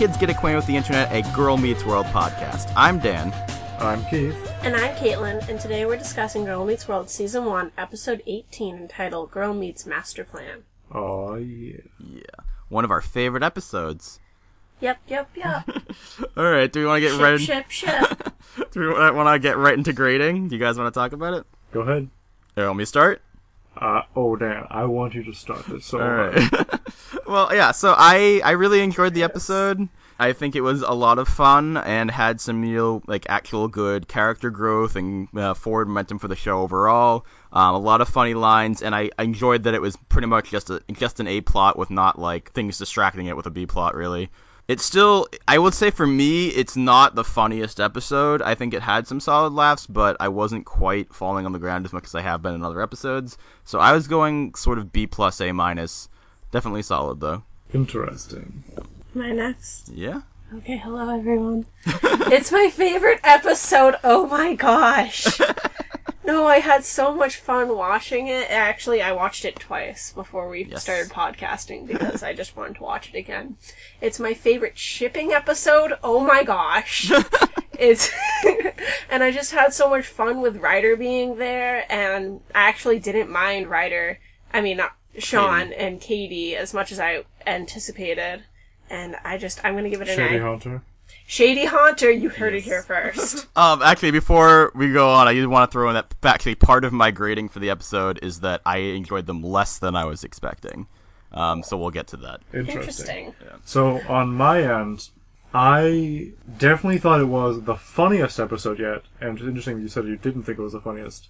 Kids Get Acquainted with the Internet, a Girl Meets World podcast. I'm Dan. I'm Keith. And I'm Caitlin, and today we're discussing Girl Meets World Season 1, Episode 18, entitled Girl Meets Master Plan. Oh yeah. Yeah, one of our favorite episodes. Yep, yep, yep. All right, do we want to get ship, right? ship, ship. Do we want to get right into grading? Do you guys want to talk about it? Go ahead. Here, want me start? Uh, oh Dan, I want you to start this so All right. well, yeah. So I I really enjoyed the episode. I think it was a lot of fun and had some you know like actual good character growth and uh, forward momentum for the show overall. Um, a lot of funny lines, and I, I enjoyed that it was pretty much just a just an A plot with not like things distracting it with a B plot. Really, it's still I would say for me it's not the funniest episode. I think it had some solid laughs, but I wasn't quite falling on the ground as much as I have been in other episodes. So I was going sort of B plus A minus. Definitely solid though. Interesting. My next. Yeah. Okay, hello everyone. it's my favorite episode. Oh my gosh. no, I had so much fun watching it. Actually, I watched it twice before we Yes. started podcasting because I just wanted to watch it again. It's my favorite shipping episode. Oh my gosh. it's and I just had so much fun with Rider being there and I actually didn't mind Rider. I mean, not Shawn Katie. and Katie as much as I anticipated. And I just, I'm gonna give it an Shady A. Hunter. Shady Haunter, you heard it here first. Um, actually, before we go on, I did want to throw in that actually part of my grading for the episode is that I enjoyed them less than I was expecting. Um, so we'll get to that. Interesting. Interesting. So on my end, I definitely thought it was the funniest episode yet, and it's interesting that you said you didn't think it was the funniest.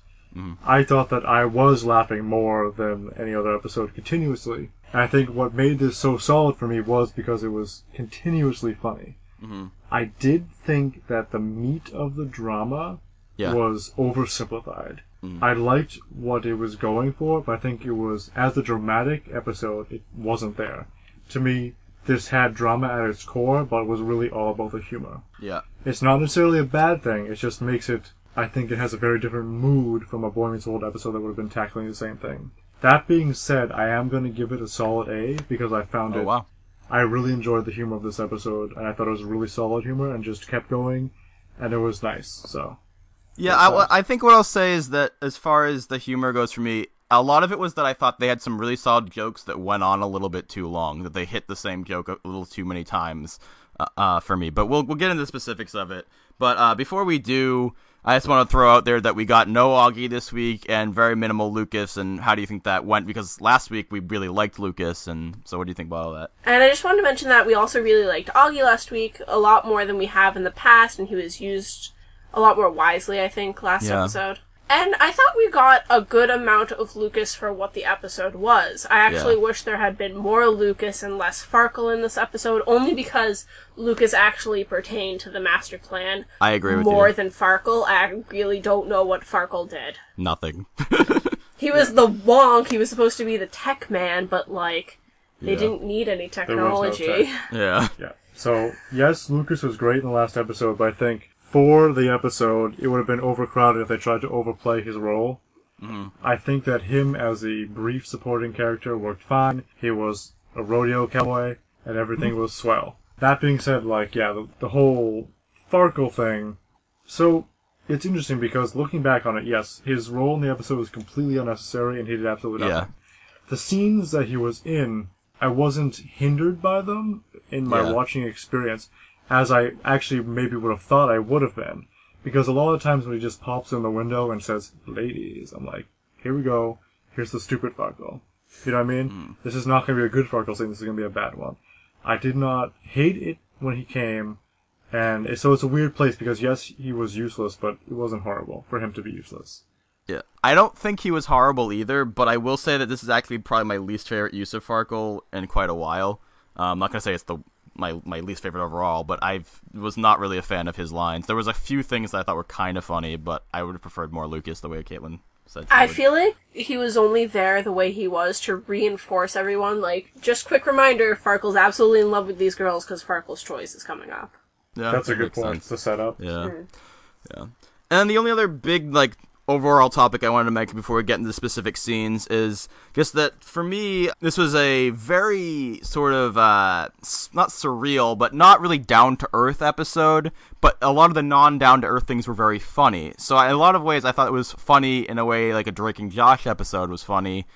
I thought that I was laughing more than any other episode continuously. And I think what made this so solid for me was because it was continuously funny. Mm-hmm. I did think that the meat of the drama Yeah. was oversimplified. Mm. I liked what it was going for, but I think it was, as a dramatic episode, it wasn't there. To me, this had drama at its core, but it was really all about the humor. Yeah. It's not necessarily a bad thing, it just makes it, I think it has a very different mood from a Boy Meets World episode that would have been tackling the same thing. That being said, I am going to give it a solid A because I found Oh it wow. I really enjoyed the humor of this episode, and I thought it was really solid humor, and just kept going, and it was nice. So, Yeah, I. I think what I'll say is that as far as the humor goes for me, a lot of it was that I thought they had some really solid jokes that went on a little bit too long, that they hit the same joke a little too many times uh, uh, for me. But we'll we'll get into the specifics of it. But uh, before we do, I just want to throw out there that we got no Auggie this week and very minimal Lucas. And how do you think that went? Because last week we really liked Lucas, and so what do you think about all that? And I just wanted to mention that we also really liked Auggie last week a lot more than we have in the past, and he was used a lot more wisely, I think, last Yeah. episode. And I thought we got a good amount of Lucas for what the episode was. I actually Yeah. wish there had been more Lucas and less Farkle in this episode, only because Lucas actually pertained to the master plan I agree with more you. than Farkle. I really don't know what Farkle did. Nothing. He was the wonk. He was supposed to be the tech man, but like they Yeah. didn't need any was no technology. tech. yeah. yeah. So, yes, Lucas was great in the last episode, but I think for the episode, it would have been overcrowded if they tried to overplay his role. Mm-hmm. I think that him as a brief supporting character worked fine. He was a rodeo cowboy, and everything mm-hmm. was swell. That being said, like, yeah, the, the whole Farkle thing. So, it's interesting because looking back on it, yes, his role in the episode was completely unnecessary and he did absolutely nothing. Yeah. The scenes that he was in, I wasn't hindered by them in my Yeah. watching experience as I actually maybe would have thought I would have been. Because a lot of times when he just pops in the window and says, ladies, I'm like, here we go. Here's the stupid Farkle. You know what I mean? This is not going to be a good Farkle scene. This is going to be a bad one. I did not hate it when he came. And so it's a weird place because yes, he was useless, but it wasn't horrible for him to be useless. Yeah. I don't think he was horrible either, but I will say that this is actually probably my least favorite use of Farkle in quite a while. Uh, I'm not gonna say it's the my my least favorite overall, but I was not really a fan of his lines. There was a few things that I thought were kind of funny, but I would have preferred more Lucas the way Caitlin said. I would. feel like he was only there the way he was to reinforce everyone. Like, just quick reminder: Farkle's absolutely in love with these girls because Farkle's choice is coming up. yeah, That's a good point sense. to set up. Yeah, hmm. yeah. And the only other big like overall topic I wanted to make before we get into specific scenes is just that for me, this was a very sort of uh, not surreal, but not really down to earth episode. But a lot of the non down to earth things were very funny. So in a lot of ways, I thought it was funny in a way like a Drake and Josh episode was funny.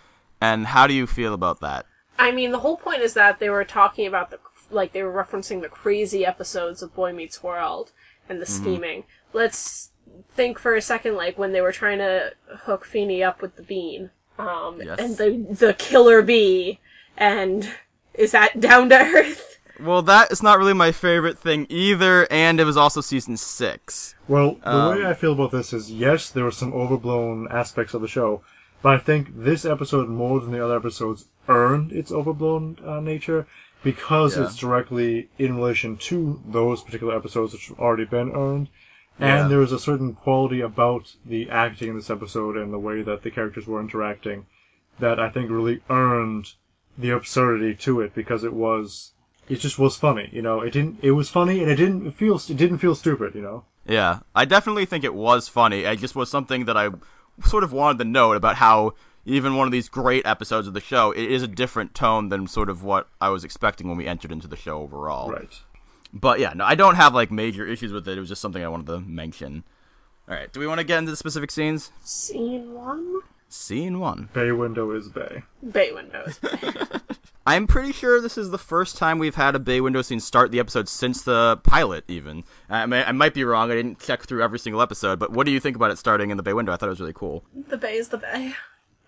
And how do you feel about that? I mean, the whole point is that they were talking about the like they were referencing the crazy episodes of Boy Meets World and the scheming. Let's think for a second, like when they were trying to hook Feeny up with the bean, um, Yes. and the the killer bee, and is that down to earth? Well, that is not really my favorite thing either, and it was also season six. Well, the Um, way I feel about this is yes, there were some overblown aspects of the show, but I think this episode more than the other episodes earned its overblown uh, nature because Yeah. it's directly in relation to those particular episodes which have already been earned. Yeah. And there was a certain quality about the acting in this episode and the way that the characters were interacting that I think really earned the absurdity to it because it was it just was funny, you know. It didn't it was funny and it didn't feel it didn't feel stupid, you know. Yeah, I definitely think it was funny. It just was something that I sort of wanted to note about how even one of these great episodes of the show, it is a different tone than sort of what I was expecting when we entered into the show overall. Right. But yeah, no, I don't have like major issues with it. It was just something I wanted to mention. All right, do we want to get into the specific scenes? Scene one, Scene one. Bay window is bay. bay windows. I'm pretty sure this is the first time we've had a bay window scene start the episode since the pilot. Even I, may, I might be wrong. I didn't check through every single episode, but what do you think about it starting in the bay window? I thought it was really cool. the bay is the bay.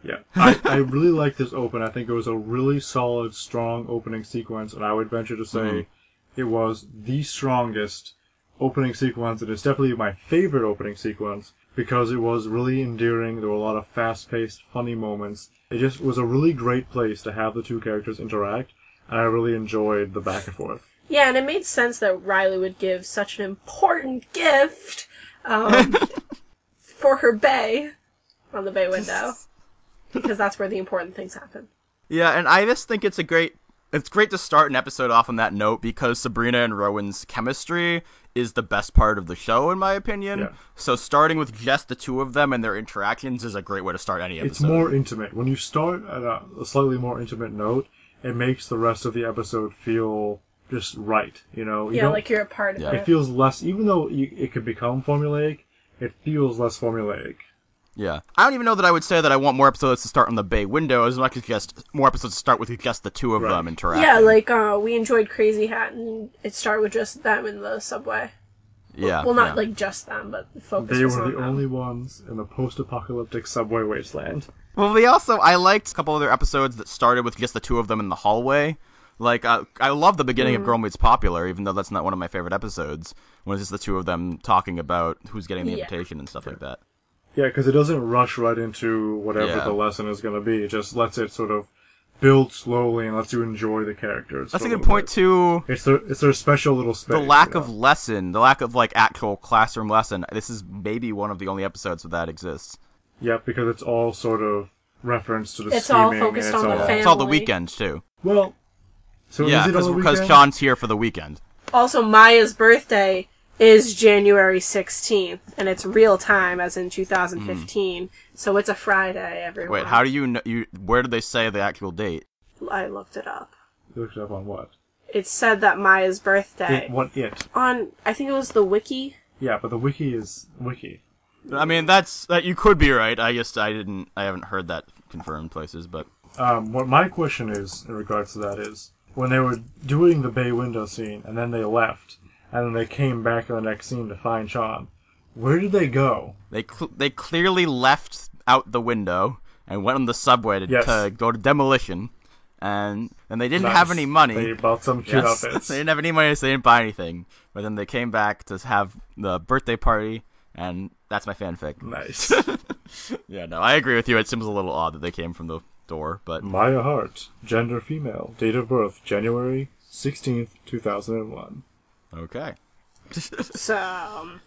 Yeah. I, I really like this open. I think it was a really solid, strong opening sequence, and I would venture to say Mhm. It was the strongest opening sequence. And It is definitely my favorite opening sequence because it was really endearing. There were a lot of fast paced, funny moments. It just was a really great place to have the two characters interact, and I really enjoyed the back and forth. Yeah, and it made sense that Riley would give such an important gift um, for her bay on the bay window because that's where the important things happen. Yeah, and I just think it's a great it's great to start an episode off on that note because Sabrina and Rowan's chemistry is the best part of the show in my opinion. Yeah. So starting with just the two of them and their interactions is a great way to start any episode. It's more intimate. When you start at a, a slightly more intimate note, it makes the rest of the episode feel just right. You know, you Yeah, like you're a part of Yeah. it it. feels less. Even though you, it could become formulaic, it feels less formulaic. Yeah. I don't even know that I would say that I want more episodes to start on the bay window as much as just more episodes to start with just the two of Right. them interacting. Yeah, like uh, we enjoyed Crazy Hat, and it started with just them in the subway. yeah. well, not yeah. like just them, but focus They were on the them. only ones in the post-apocalyptic subway wasteland. Well, they also I liked a couple other episodes that started with just the two of them in the hallway. Like uh, I love the beginning Mm. of Girl Meets Popular, even though that's not one of my favorite episodes. When it's just the two of them talking about who's getting the Yeah. invitation and stuff like that. Yeah, because it doesn't rush right into whatever Yeah. the lesson is going to be. It just lets it sort of build slowly and lets you enjoy the characters. That's for a good little point bit. too. It's their it's their special little space. The lack you of know? lesson, the lack of like actual classroom lesson. This is maybe one of the only episodes where that exists. yeah, because it's all sort of reference to the It's all scheming, focused it's on the all- family. It's all the weekends too. Well, so yeah, is it on the because weekend? Shawn's here for the weekend. Also, Maya's birthday is January 16th, and it's real time, as in 2015. So it's a Friday, everyone. Wait, how do you know? You where did they say the actual date? I looked it up. You looked it up on what? It said that Maya's birthday It, what it? on I think it was the wiki. Yeah, but the wiki is wiki. I mean, that's that you could be right. I just I didn't I haven't heard that confirmed places, but Um, what my question is in regards to that is when they were doing the bay window scene and then they left and then they came back in the next scene to find Shawn. Where did they go? they cl- they clearly left out the window and went on the subway to, Yes. to go to demolition, and and they didn't have any money. They bought some cute Yes, outfits. they didn't have any money, so they didn't buy anything. But then they came back to have the birthday party, and that's my fanfic. nice. Yeah, no, I agree with you. It seems a little odd that they came from the door, but Maya Hart, gender female, date of birth January 16th, 2001. Okay. So um,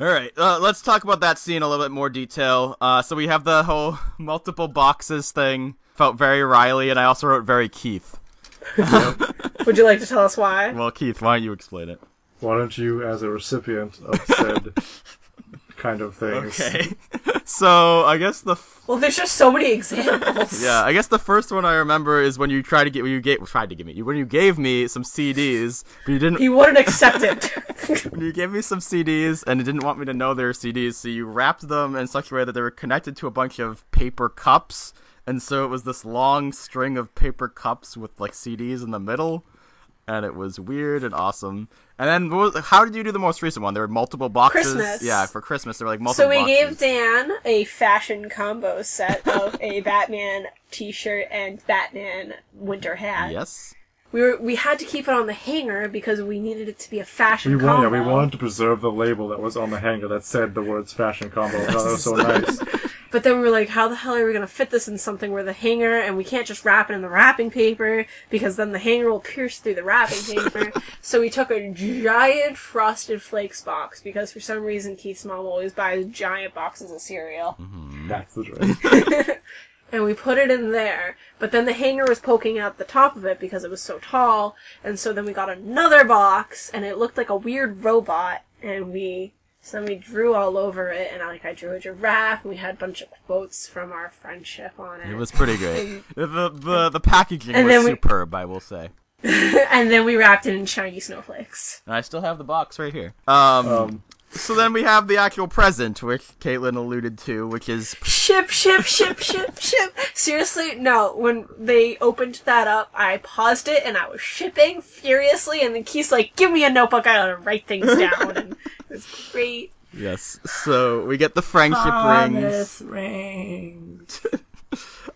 All right, uh, let's talk about that scene in a little bit more detail. Uh, so we have the whole multiple boxes thing. Felt very Riley, and I also wrote very Keith. would you like to tell us why? Well, Keith, why don't you explain it? Why don't you, as a recipient of said kind of things, Okay. So I guess the f- Well, there's just so many examples. yeah, I guess the first one I remember is when you tried to get when you gave tried to give me when you gave me some CDs, but you didn't. He wouldn't accept it. When you gave me some CDs and you didn't want me to know they were CDs, so you wrapped them in such a way that they were connected to a bunch of paper cups, and so it was this long string of paper cups with like CDs in the middle, and it was weird and awesome. And then, what was, how did you do the most recent one? There were multiple boxes. Christmas. Yeah, for Christmas there were like multiple. so we boxes. gave Dan a fashion combo set of a Batman T-shirt and Batman winter hat. Yes. We were we had to keep it on the hanger because we needed it to be a fashion We wanted, combo. yeah, we wanted to preserve the label that was on the hanger that said the words fashion combo. I that was so nice. But then we were like, how the hell are we going to fit this in something where the hanger, and we can't just wrap it in the wrapping paper because then the hanger will pierce through the wrapping paper. so we took a giant Frosted Flakes box because for some reason Keith's mom always buys giant boxes of cereal. Mm-hmm. That's the dream. And we put it in there, but then the hanger was poking out the top of it because it was so tall, and so then we got another box, and it looked like a weird robot, and we so then we drew all over it, and I like I drew a giraffe, and we had a bunch of quotes from our friendship on it. It was pretty great. the, the the packaging And was then we- superb, I will say. and then we wrapped it in shiny snowflakes. And I still have the box right here. Um, Um, so then we have the actual present, which Caitlin alluded to, which is Ship, ship, ship, ship, ship. Seriously, no. When they opened that up, I paused it and I was shipping furiously, and then Keith's like, "Give me a notebook, I gotta write things down." and it was great. yes. So we get the friendship rings. Promise rings.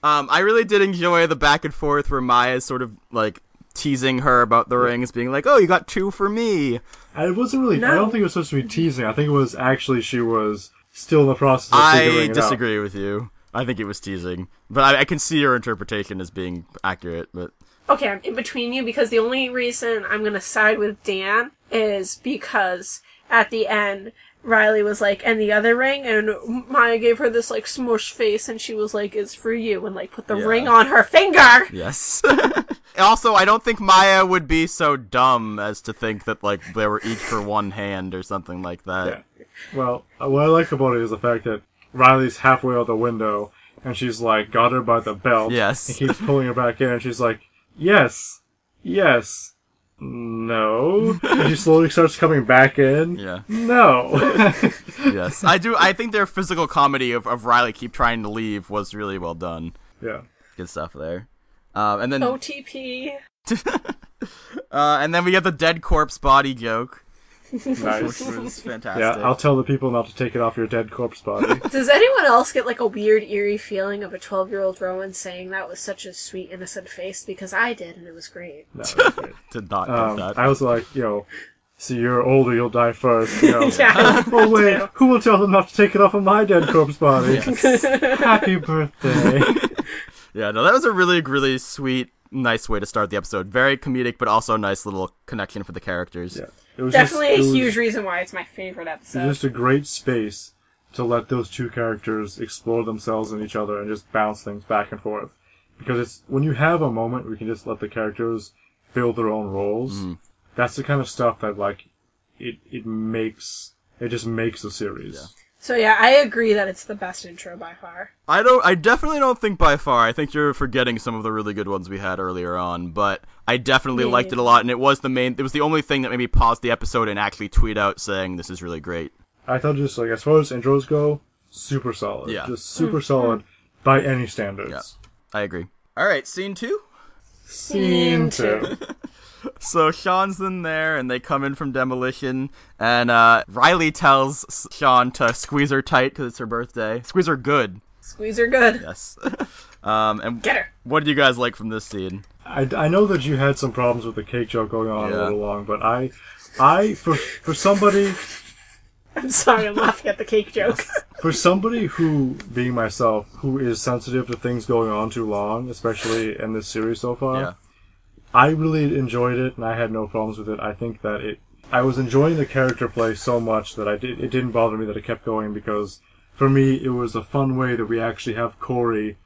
Um, I really did enjoy the back and forth where Maya's sort of like teasing her about the rings, being like, "Oh, you got two for me." I wasn't really. I don't think it was supposed to be teasing. I think it was actually she was still in the process of I figuring it out. disagree with you. I think it was teasing, but I, I can see your interpretation as being accurate. But Okay, I'm in between you because the only reason I'm gonna side with Dan is because at the end, Riley was like, and the other ring, and Maya gave her this like smush face, and she was like, it's for you, and like put the Yeah. ring on her finger. yes. also, I don't think Maya would be so dumb as to think that like they were each for one hand or something like that. Yeah. Well, uh, what I like about it is the fact that Riley's halfway out the window, and she's like got her by the belt. Yes. And keeps pulling her back in, and she's like, "Yes, yes, no." and she slowly starts coming back in. Yeah. No. yes, I do. I think their physical comedy of, of Riley keep trying to leave was really well done. yeah. Good stuff there. Um, and then, OTP. uh, and then we get the dead corpse body joke, Nice. which was fantastic. Yeah, I'll tell the people not to take it off your dead corpse body. Does anyone else get like a weird, eerie feeling of a 12 year old Rowan saying that was such a sweet, innocent face? Because I did, and it was great. No, that's great. Did not get Um, that. I was like, yo, see, you're older, you'll die first. You know. Yeah. Oh wait, who will tell them not to take it off of my dead corpse body? Happy birthday. Yeah, no, that was a really, really sweet, nice way to start the episode. Very comedic, but also a nice little connection for the characters. Yeah. It was Definitely just, a it was- huge reason why it's my favorite episode. was just a great space to let those two characters explore themselves and each other and just bounce things back and forth. Because it's when you have a moment where you can just let the characters fill their own roles. Mm-hmm. That's the kind of stuff that like it it makes it just makes a series. So yeah, I agree that it's the best intro by far. I don't. I definitely don't think by far. I think you're forgetting some of the really good ones we had earlier on. But I definitely Yeah. liked it a lot, and it was the main. It was the only thing that made me pause the episode and actually tweet out saying this is really great. I thought just like as far as intros go, super solid. Yeah. Just super mm-hmm. solid by any standards. Yeah. I agree. All right, scene two. Scene two. So Shawn's in there, and they come in from demolition, and uh, Riley tells Shawn to squeeze her tight because it's her birthday. Squeeze her good. Squeeze her good. Yes. um, and Get her. what did you guys like from this scene? I, I know that you had some problems with the cake joke going on Yeah. a little long, but I I for for somebody I'm sorry, I'm laughing at the cake joke. for somebody who being myself who is sensitive to things going on too long, especially in this series so far. Yeah. I really enjoyed it, and I had no problems with it. I think that it, I was enjoying the character play so much that I did. It didn't bother me that it kept going because, for me, it was a fun way that we actually have Corey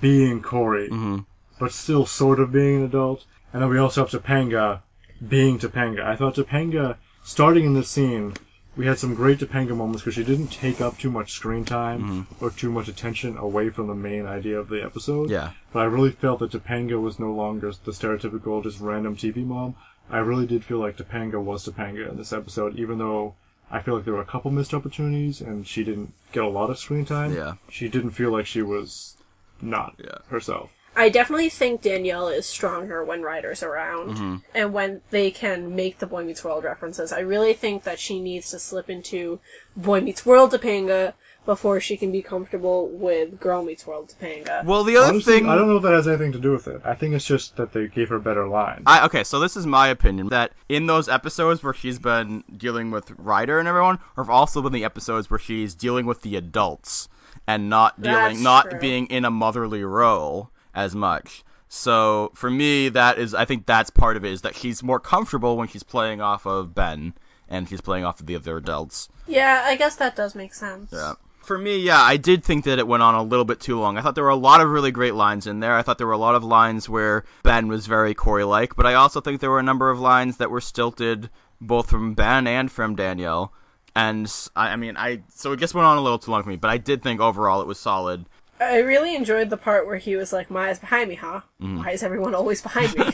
being Corey, mm-hmm. but still sort of being an adult, and then we also have Topanga being Topanga. I thought Topanga, starting in this scene, we had some great Topanga moments because she didn't take up too much screen time mm-hmm. or too much attention away from the main idea of the episode. Yeah. But I really felt that Topanga was no longer the stereotypical just random TV mom. I really did feel like Topanga was Topanga in this episode, even though I feel like there were a couple missed opportunities and she didn't get a lot of screen time. Yeah. She didn't feel like she was not Yeah. herself. I definitely think Danielle is stronger when Rider's around Mm-hmm. and when they can make the Boy Meets World references. I really think that she needs to slip into Boy Meets World Topanga before she can be comfortable with Girl Meets World Topanga. Well, the other Honestly, thing I don't know if that has anything to do with it. I think it's just that they gave her better lines. I okay, so this is my opinion that in those episodes where she's been dealing with Rider and everyone, or have also been the episodes where she's dealing with the adults and not dealing, That's not true. being in a motherly role as much. So for me, that is, I think that's part of it is that she's more comfortable when she's playing off of Ben and she's playing off of the other adults. Yeah, I guess that does make sense. Yeah. For me, yeah, I did think that it went on a little bit too long. I thought there were a lot of really great lines in there. I thought there were a lot of lines where Ben was very Corey like, but I also think there were a number of lines that were stilted both from Ben and from Danielle. And I, I mean, I so it just went on a little too long for me, but I did think overall it was solid. I really enjoyed the part where he was like, Maya's behind me, huh? Mm. Why is everyone always behind me?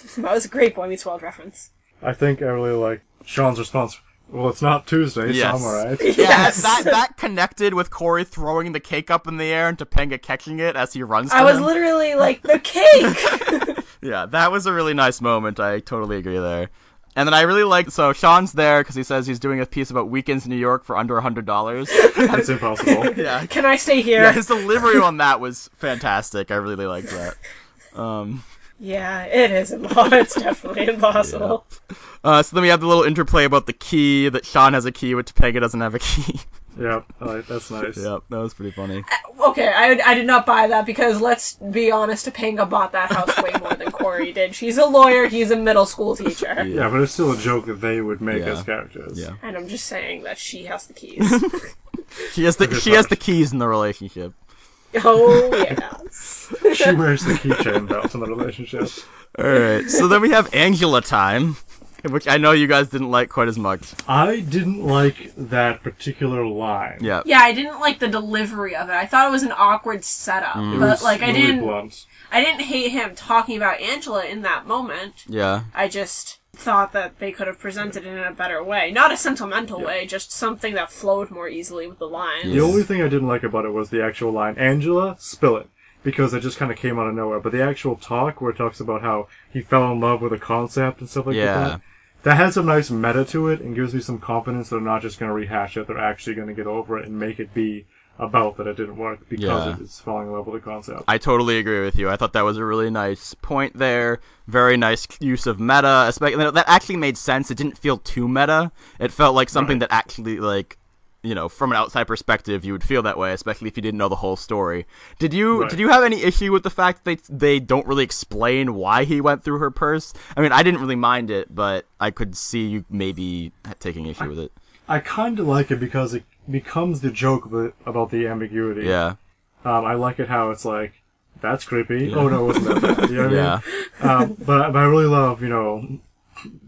that was a great Boy Meets World reference. I think I really like Shawn's response. Well, it's not Tuesday, Yes. so I'm alright. Yes. that that connected with Corey throwing the cake up in the air and Topanga catching it as he runs. To I was him. literally like, the cake! Yeah, that was a really nice moment. I totally agree there. And then I really like so Shawn's there because he says he's doing a piece about weekends in New York for under a hundred dollars. That's impossible. yeah, Can I stay here? yeah, his delivery on that was fantastic. I really liked that. Um, Yeah, it is impossible. It's definitely impossible. uh, so then we have the little interplay about the key that Shawn has a key, but Topanga doesn't have a key. Yep, like, that's nice. yep, that was pretty funny. Uh, okay, I, I did not buy that because let's be honest, Topanga bought that house way more than Corey did. She's a lawyer, he's a middle school teacher. Yeah, but it's still a joke that they would make Yeah. as characters. Yeah. And I'm just saying that she has the keys. She has the she has the keys in the relationship. oh, yes. She wears the keychain belt in the relationship. All right, so then we have Angela time, which I know you guys didn't like quite as much. I didn't like that particular line. Yeah, Yeah, I didn't like the delivery of it. I thought it was an awkward setup. Mm. But, like, I didn't. blunt. I didn't hate him talking about Angela in that moment. yeah. I just thought that they could have presented it in a better way. Not a sentimental way, just something that flowed more easily with the lines. The only thing I didn't like about it was the actual line, Angela, spill it. Because it just kind of came out of nowhere. But the actual talk, where it talks about how he fell in love with a concept and stuff like Yeah. that, that had some nice meta to it and gives me some confidence that they're not just going to rehash it, they're actually going to get over it and make it be about that it didn't work because Yeah. it is falling in love with a concept. I totally agree with you. I thought that was a really nice point there. Very nice use of meta. Especially that actually made sense. It didn't feel too meta. It felt like something Right. that actually like you know from an outside perspective you would feel that way, especially if you didn't know the whole story. Did you Right. did you have any issue with the fact that they they don't really explain why he went through her purse? I mean, I didn't really mind it, but I could see you maybe taking issue with it. I kind of like it because it becomes the joke about the ambiguity. Yeah. Um, I like it how it's like, that's creepy. Oh no, it wasn't that bad. You know what Yeah. I mean? Um, but, but I really love, you know,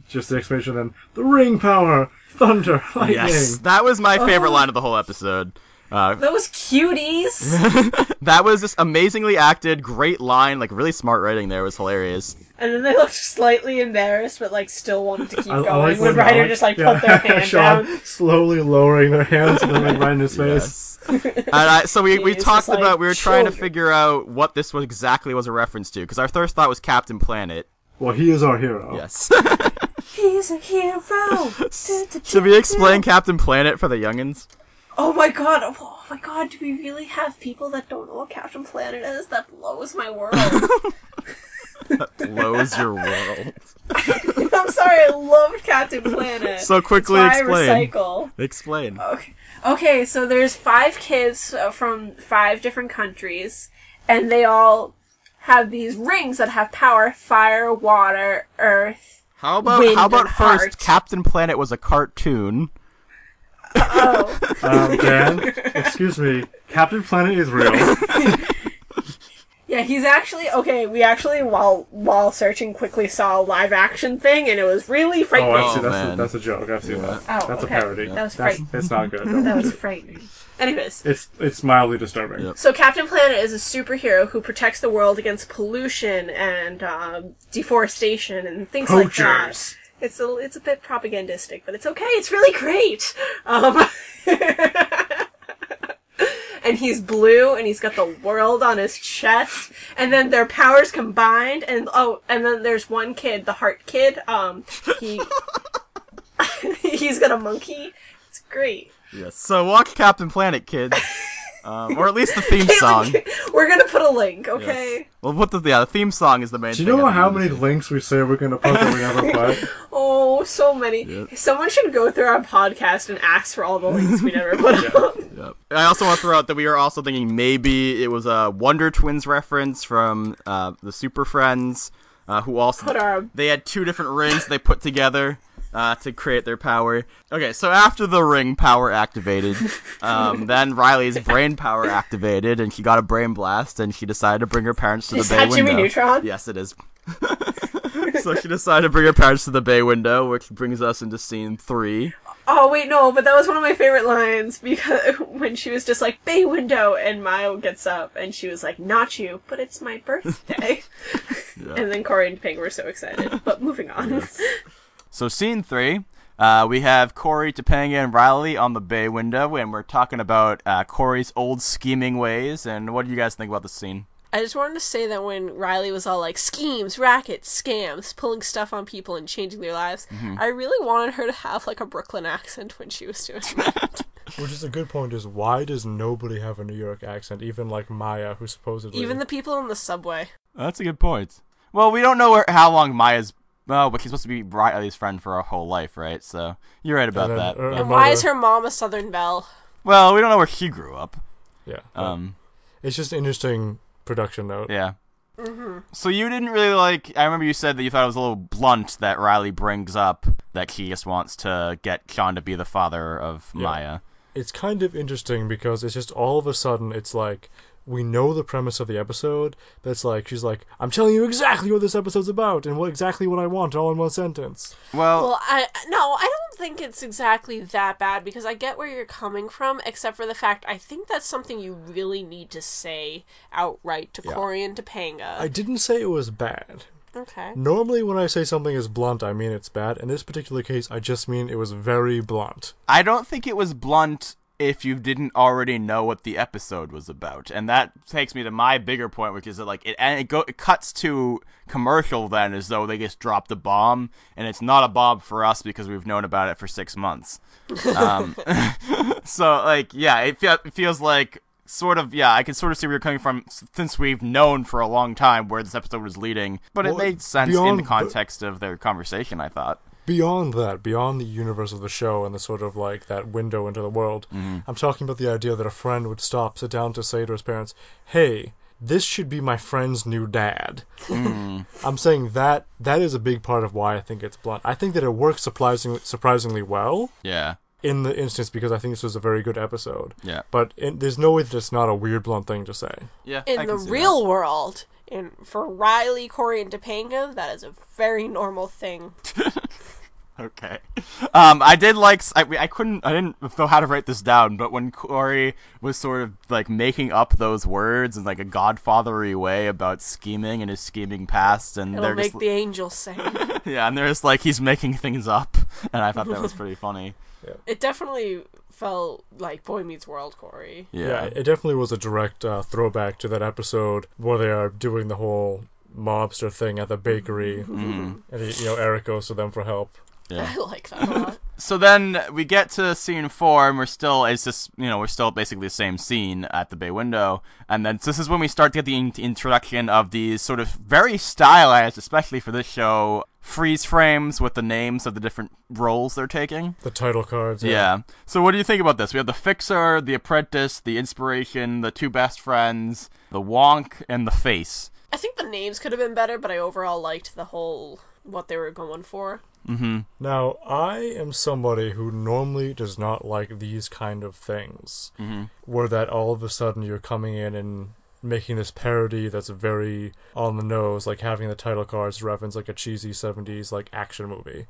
just the explanation then, the ring power, thunder, lightning. Yes. That was my favorite line of the whole episode. Uh, Those cuties! That was just amazingly acted, great line, like really smart writing there. It was hilarious. and then they looked slightly embarrassed, but like still wanted to keep I, I going. like when when Rider Alex- just like yeah, put their hand Shawn down. slowly lowering their hands and then like right in his face. Yes. and I, so we, we talked just like, about we were trying to figure out what this was exactly was a reference to because our first thought was Captain Planet. Well, he is our hero. Yes. He's a hero! Should we explain Captain Planet for the youngins? Oh my god, oh my god, do we really have people that don't know what Captain Planet is? That blows my world. that Blows your world. I'm sorry, I loved Captain Planet. So quickly explain. I recycle. Explain. Okay. Okay, so there's five kids uh, from five different countries, and they all have these rings that have power: fire, water, earth. How about Wind how about first heart. Captain Planet was a cartoon? Oh, Um, Dan, excuse me, Captain Planet is real. Yeah, he's actually okay. We actually, while while searching, quickly saw a live action thing, and it was really Oh, frightening. I've seen, Oh, that's, a, man. that's a joke. I've seen that. Oh, that's okay. a parody. That was frightening. it's not good. that was frightening. Anyways, It's it's mildly disturbing. Yep. so Captain Planet is a superhero who protects the world against pollution and um, deforestation and things like that. It's a it's a bit propagandistic, but it's okay. It's really great. Um, and he's blue, and he's got the world on his chest, and then their powers combined, and oh, and then there's one kid, the Heart Kid. Um, he he's got a monkey. It's great. Yes. So watch Captain Planet, kids. Um, or at least the theme song. We're gonna put a link, okay? We'll put the yeah, the theme song is the main. Thing. Do you thing know how many the links we say we're gonna put that we never put? Oh, so many. Yep. Someone should go through our podcast and ask for all the links we never put up. Yep. I also want to throw out that we are also thinking maybe it was a Wonder Twins reference from uh, the Super Friends, uh, who also Put our they had two different rings they put together uh, to create their power. Okay, so after the ring power activated, um, then Riley's brain power activated, and she got a brain blast, and she decided to bring her parents to Is the bay that Jimmy window. Neutron? Yes, it is. so she decided to bring her parents to the bay window, which brings us into scene three. Oh wait, no, but that was one of my favorite lines because when she was just like bay window, and Mayo gets up and she was like, "Not you, but it's my birthday." And then Corey and Ping were so excited. But moving on. So scene three, uh, we have Corey, Topanga, and Riley on the bay window, and we're talking about uh, Corey's old scheming ways. And what do you guys think about the scene? I just wanted to say that when Riley was all like schemes, rackets, scams, pulling stuff on people and changing their lives, I really wanted her to have like a Brooklyn accent when she was doing that. Which is a good point. Is why does nobody have a New York accent? Even like Maya, who supposedly Even the people in the subway. That's a good point. Well, we don't know where, how long Maya's. Well, but she's supposed to be Riley's friend for her whole life, right? So you're right about And then, that. uh, but- And why is her mom a Southern Belle? well, we don't know where she grew up. yeah. Um, it's just an interesting production note. yeah. So you didn't really like. I remember you said that you thought it was a little blunt that Riley brings up that she just wants to get Shawn to be the father of Yeah. Maya. It's kind of interesting because it's just all of a sudden it's like we know the premise of the episode. That's like she's like, I'm telling you exactly what this episode's about and what exactly what I want all in one sentence. Well, Well, I no, I don't think it's exactly that bad because I get where you're coming from, except for the fact I think that's something you really need to say outright to Yeah. Corey and Topanga. I didn't say it was bad. okay. Normally, when I say something is blunt, I mean it's bad. In this particular case, I just mean it was very blunt. I don't think it was blunt if you didn't already know what the episode was about, and that takes me to my bigger point, which is that like it and it go it cuts to commercial then as though they just dropped a bomb, and it's not a bomb for us because we've known about it for six months. Um, so like yeah, it, fe- it feels like sort of yeah, I can sort of see where you're coming from since we've known for a long time where this episode was leading, but it made sense in the the- context of their conversation. I thought. Beyond that, beyond the universe of the show and the sort of like that window into the world, mm-hmm. I'm talking about the idea that a friend would stop, sit down to say to his parents, "Hey, this should be my friend's new dad." Mm. I'm saying that that is a big part of why I think it's blunt. I think that it works surprisingly surprisingly well Yeah, in the instance because I think this was a very good episode. yeah, But it, there's no way that it's not a weird blunt thing to say. yeah. I In can the see that. real world, in for Riley, Corey, and Topanga, that is a very normal thing. Okay. Um, I did like. I, I couldn't. I didn't know how to write this down. But when Corey was sort of like making up those words in like a godfathery way about scheming and his scheming past, and It'll they're make just the angels sing. yeah, and they're just like he's making things up, and I thought that was pretty funny. it definitely felt like Boy Meets World, Corey. Yeah. it definitely was a direct uh, throwback to that episode where they are doing the whole mobster thing at the bakery, Mm-hmm. and you know Eric goes to them for help. Yeah. I like that a lot. So then we get to scene four, and we're still, it's just, you know, we're still basically the same scene at the bay window. And then this is when we start to get the in- introduction of these sort of very stylized, especially for this show, freeze frames with the names of the different roles they're taking. The title cards. Yeah. So what do you think about this? We have the Fixer, the Apprentice, the Inspiration, the two best friends, the Wonk, and the Face. I think the names could have been better, but I overall liked the whole what they were going for. Mm-hmm. Now, I am somebody who normally does not like these kind of things, Mm-hmm. where that all of a sudden you're coming in and making this parody that's very on the nose, like having the title cards reference like a cheesy '70s like action movie.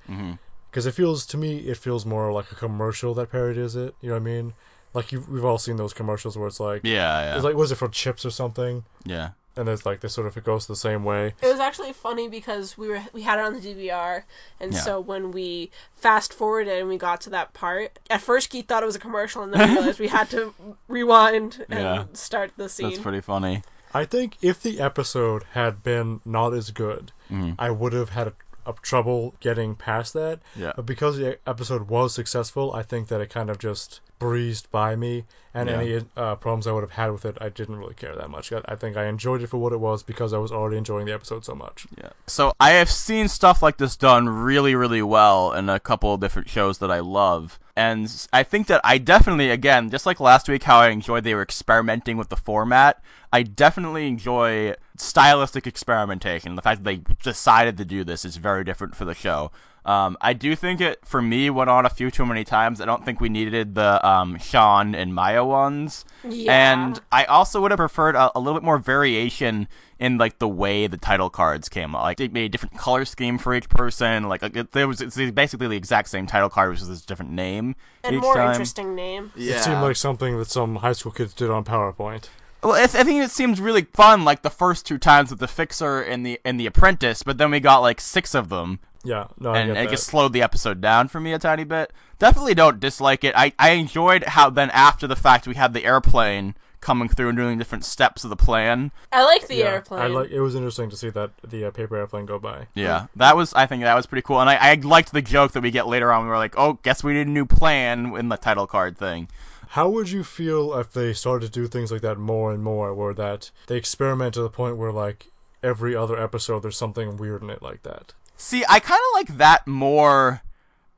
Because it feels to me, it feels more like a commercial that parodies it. You know what I mean? Like you, we've all seen those commercials where it's like, Yeah, yeah, it's like was it for chips or something? yeah. And it's like this sort of it goes the same way. It was actually funny because we were we had it on the DVR, and Yeah. so when we fast forwarded and we got to that part, at first Keith thought it was a commercial, and then we realized we had to rewind and Yeah. start the scene. That's pretty funny. I think if the episode had been not as good, Mhm. I would have had a, a trouble getting past that. Yeah. But because the episode was successful, I think that it kind of just breezed by me, and Yeah. any uh, problems I would have had with it, I didn't really care that much. I, I think I enjoyed it for what it was because I was already enjoying the episode so much. Yeah. So I have seen stuff like this done really, really well in a couple of different shows that I love. And I think that I definitely, again, just like last week, how I enjoyed they were experimenting with the format, I definitely enjoy stylistic experimentation. The fact that they decided to do this is very different for the show. Um, I do think it, for me, went on a few too many times. I don't think we needed the um, Shawn and Maya ones. Yeah. And I also would have preferred a, a little bit more variation in like the way the title cards came out. Like they made a different color scheme for each person. Like it, there was it's basically the exact same title card, which is just a different name and each more time. interesting name. Yeah. It seemed like something that some high school kids did on PowerPoint. Well, I, I think it seems really fun, like the first two times with the Fixer and the and the Apprentice, but then we got like six of them, Yeah, no, I and get it just slowed the episode down for me a tiny bit. Definitely don't dislike it. I I enjoyed how then after the fact we had the airplane coming through and doing different steps of the plan. I like the yeah, airplane. I like. It was interesting to see that the uh, paper airplane go by. Yeah, that was. I think that was pretty cool, and I, I liked the joke that we get later on. We were like, "Oh, guess we need a new plan" in the title card thing. How would you feel if they started to do things like that more and more, where that they experiment to the point where like every other episode there's something weird in it like that? See, I kind of like that more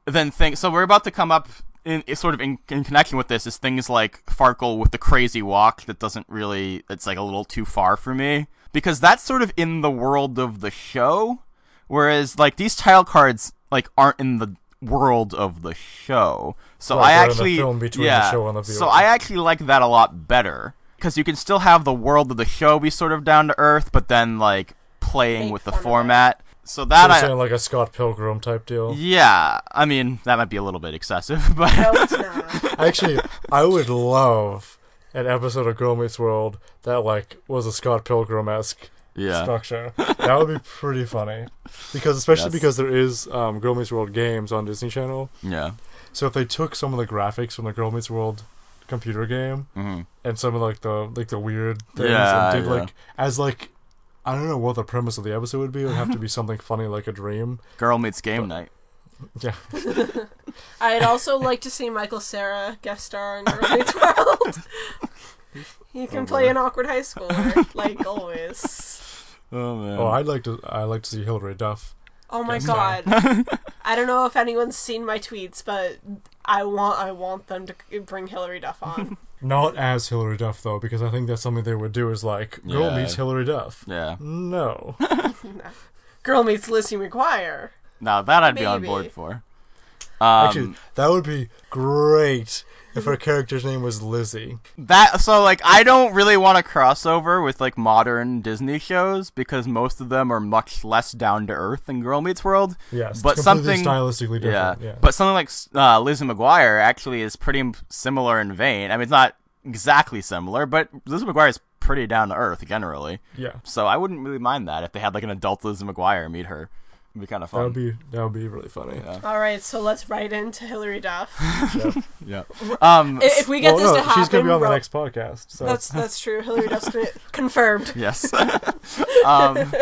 than things. So we're about to come up in sort of in, in connection with this is things like Farkle with the crazy walk that doesn't really. It's like a little too far for me because that's sort of in the world of the show, whereas like these title cards like aren't in the world of the show. So Right, I they're in the actually film between the yeah. show and the so. I actually like that a lot better because you can still have the world of the show be sort of down to earth, but then like playing Make with the fun format. So So that you're I saying like a Scott Pilgrim type deal. yeah, I mean that might be a little bit excessive, but no, it's not. Actually, I would love an episode of Girl Meets World that like was a Scott Pilgrim esque yeah, structure. That would be pretty funny. Because especially Yes. because there is um, Girl Meets World games on Disney Channel. yeah, So if they took some of the graphics from the Girl Meets World computer game hmm and some of like the like the weird things Yeah, and did yeah. like as like I don't know what the premise of the episode would be. It would have to be something funny like a dream. girl meets game night. Yeah. I'd also like to see Michael Cera guest star in Girl Meets World. He can Oh, play boy. an awkward high schooler, like always. Oh man. Oh, I'd like to. I like to see Hilary Duff. Oh my god! I don't know if anyone's seen my tweets, but I want I want them to bring Hilary Duff on. Not as Hilary Duff though, because I think that's something they would do. Is like girl Yeah. meets Hilary Duff. yeah. No. Girl meets Lizzie McGuire. Now that I'd be on board for. Um, Actually, that would be great if her character's name was Lizzie. that so like I don't really want to crossover with like modern Disney shows because most of them are much less down to earth than Girl Meets World. Yes, But something- stylistically Yeah. different. Yeah. But something like uh, Lizzie McGuire actually is pretty similar in vein. I mean, it's not exactly similar, but Lizzie McGuire is pretty down to earth generally. yeah. So I wouldn't really mind that if they had like an adult Lizzie McGuire meet her. It'd be kind of fun. That fun. would be that would be really funny. yeah. All right, so let's write into Hilary Duff. yeah. Um. I- if we get well, this no, to happen, she's gonna be on the Ro- next podcast. So That's that's true. Hilary Duff's gonna confirmed. Yes. um,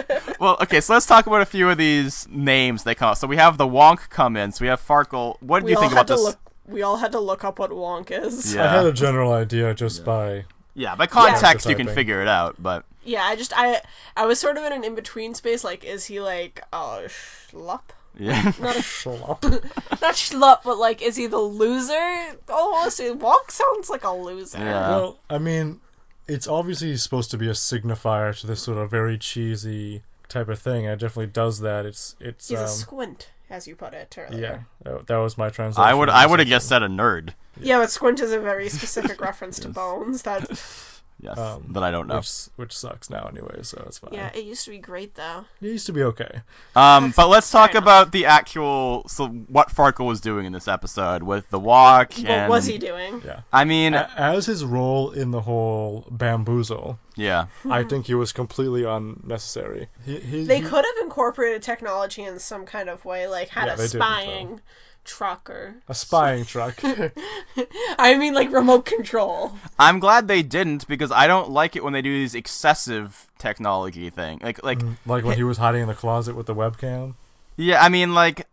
well, okay, so let's talk about a few of these names they come up. So we have the Wonk come in. So we have Farkle. What do We you think about this? look. We all had to look up what wonk is. Yeah. I had a general idea just by Yeah, by context you can figure it out, but Yeah, I just I I was sort of in an in between space. Like, is he like a schlup? yeah. Not a schlop. not schlup, but like, is he the loser? Almost. Wonk sounds like a loser. Yeah. Well, I mean, it's obviously supposed to be a signifier to this sort of very cheesy type of thing. and It definitely does that. It's it's He's um, a squint, as you put it yeah. earlier. That, that was my translation. I would I would have just said a nerd. Yeah, but squint is a very specific reference to bones. That Yes, Um, that I don't know. which which sucks now anyway, so it's fine. Yeah, it used to be great though. It used to be okay. Um, but let's talk enough. about the actual so what Farkle was doing in this episode with the walk. What and, was he doing? Yeah. I mean, A- As his role in the whole bamboozle, yeah, I think he was completely unnecessary. He, he, They he- could have incorporated technology in some kind of way, like had Yeah, a spying truck or a spying truck. I mean like remote control. I'm glad they didn't because I don't like it when they do these excessive technology thing. Like, like, mm, like when he was hiding in the closet with the webcam. yeah, I mean, like,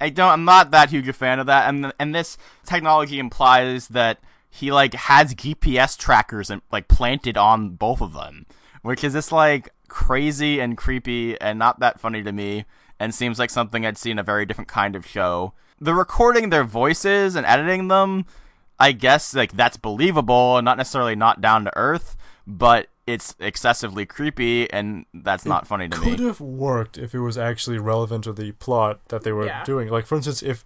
I don't. I'm not that huge a fan of that. And and this technology implies that he like has GPS trackers and like planted on both of them, which is just like crazy and creepy and not that funny to me. And seems like something I'd see in a very different kind of show. The recording their voices and editing them, I guess like that's believable and not necessarily not down to earth, but it's excessively creepy and that's not funny to Could me. Could have worked if it was actually relevant to the plot that they were Yeah. doing. Like for instance, if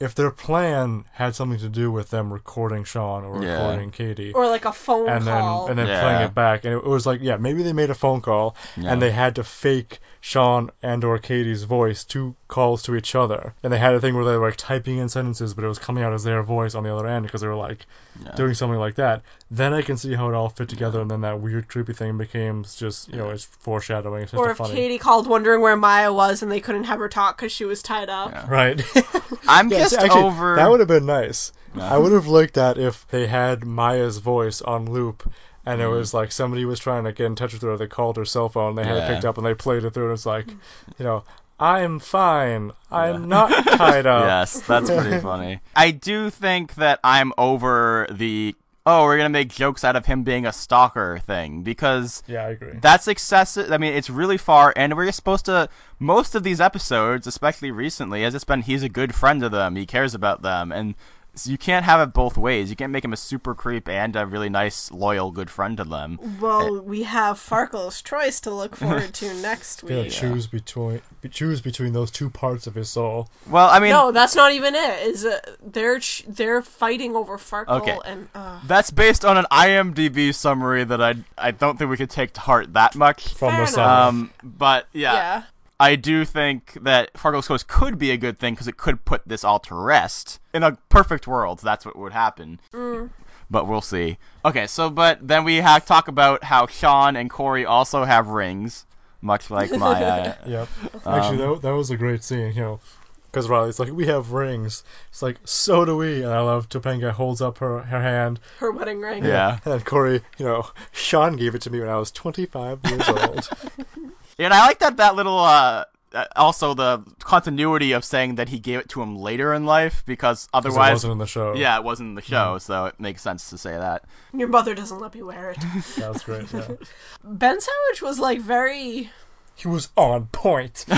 if their plan had something to do with them recording Shawn or Yeah. recording Katie. Or like a phone and then call. and then Yeah. playing it back, and it was like, yeah, maybe they made a phone call, Yeah. and they had to fake Shawn and or Katie's voice, two calls to each other, and they had a thing where they were like typing in sentences, but it was coming out as their voice on the other end because they were like Yeah. doing something like that. Then I can see how it all fit together, and then that weird, creepy thing became just you know it's foreshadowing. It's just or if funny, Katie called wondering where Maya was and they couldn't have her talk because she was tied up. Yeah. right? I'm Yeah, just actually, over. That would have been nice. Yeah. I would have liked that if they had Maya's voice on loop, and it mm-hmm. was like somebody was trying to get in touch with her. They called her cell phone. They had Yeah. it picked up, and they played it through. And it's like, you know, I'm fine. I'm not tied up. yes, that's pretty funny. I do think that I'm over the oh, we're gonna make jokes out of him being a stalker thing because Yeah, I agree. that's excessive. I mean, it's really far, and we're supposed to. Most of these episodes, especially recently, has just been he's a good friend to them, he cares about them, and so you can't have it both ways. You can't make him a super creep and a really nice, loyal, good friend to them. Well, we have Farkle's choice to look forward to next You gotta week. choose between be- choose between those two parts of his soul. Well, I mean, No, that's not even it. Is uh, they're ch- they're fighting over Farkle Okay. and uh, that's based on an IMDb summary that I I don't think we could take to heart that much. From Fair the enough. summer. Um, but yeah. I do think that Farkle's Choice could be a good thing because it could put this all to rest. In a perfect world, that's what would happen. But we'll see. Okay, so but then we have talk about how Shawn and Corey also have rings, much like Maya. Yep. Um, Actually, that, that was a great scene. You know, because Riley's like, "We have rings." It's like, "So do we." And I love Topanga holds up her her hand, Her wedding ring. yeah, and then Corey, you know, Shawn gave it to me when I was 25 years old. and I like that that little. uh uh, also, the continuity of saying that he gave it to him later in life because otherwise, it wasn't in the show. yeah, it wasn't in the show, so it makes sense to say that. Your mother doesn't let me wear it. that's great. Yeah. ben Savage was like very. He was on point.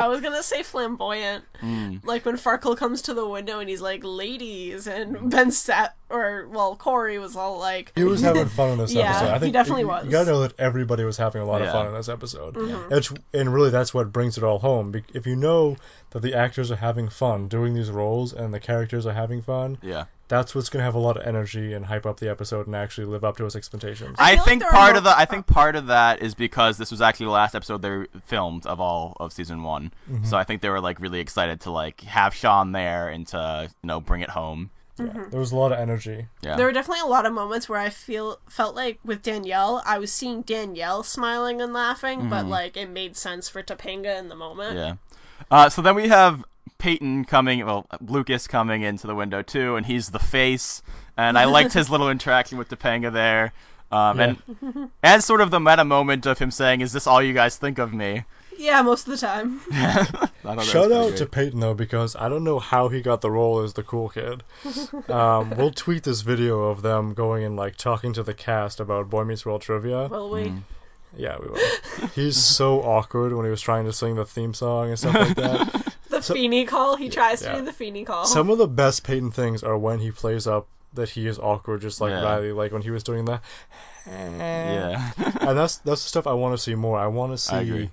I was gonna say flamboyant, Mm. like when Farkle comes to the window and he's like, "Ladies," and Ben Sat or well, Corey was all like, He was having fun in this Yeah, episode. I he think definitely you, was. You gotta know that everybody was having a lot Yeah. of fun in this episode. Mm-hmm. It's, and really, that's what brings it all home. If you know that the actors are having fun doing these roles and the characters are having fun, Yeah. That's what's gonna have a lot of energy and hype up the episode and actually live up to its expectations. I I, feel like think part of the I think part of that is because this was actually the last episode they filmed of all of season one. Mm-hmm. So I think they were like really excited to like have Shawn there and to you know bring it home. Yeah, there was a lot of energy. Yeah. There were definitely a lot of moments where I feel felt like with Danielle, I was seeing Danielle smiling and laughing, but like it made sense for Topanga in the moment. yeah. Uh, so then we have Peyton coming, well, Lucas coming into the window too, and he's the face. And I liked his little interaction with Topanga there. Um, and and sort of the meta moment of him saying, "Is this all you guys think of me?" Yeah, most of the time. I thought that was Shout out great. to Peyton though, because I don't know how he got the role as the cool kid. Um, we'll tweet this video of them going and like talking to the cast about Boy Meets World trivia. Will we? Mm-hmm. Yeah, we will. He's so awkward when he was trying to sing the theme song and stuff like that. The Feeny call. He tries to do the Feeny call. Some of the best Peyton things are when he plays up that he is awkward, just like Yeah. Riley, like when he was doing that. Yeah. and that's that's the stuff I want to see more. I want to see.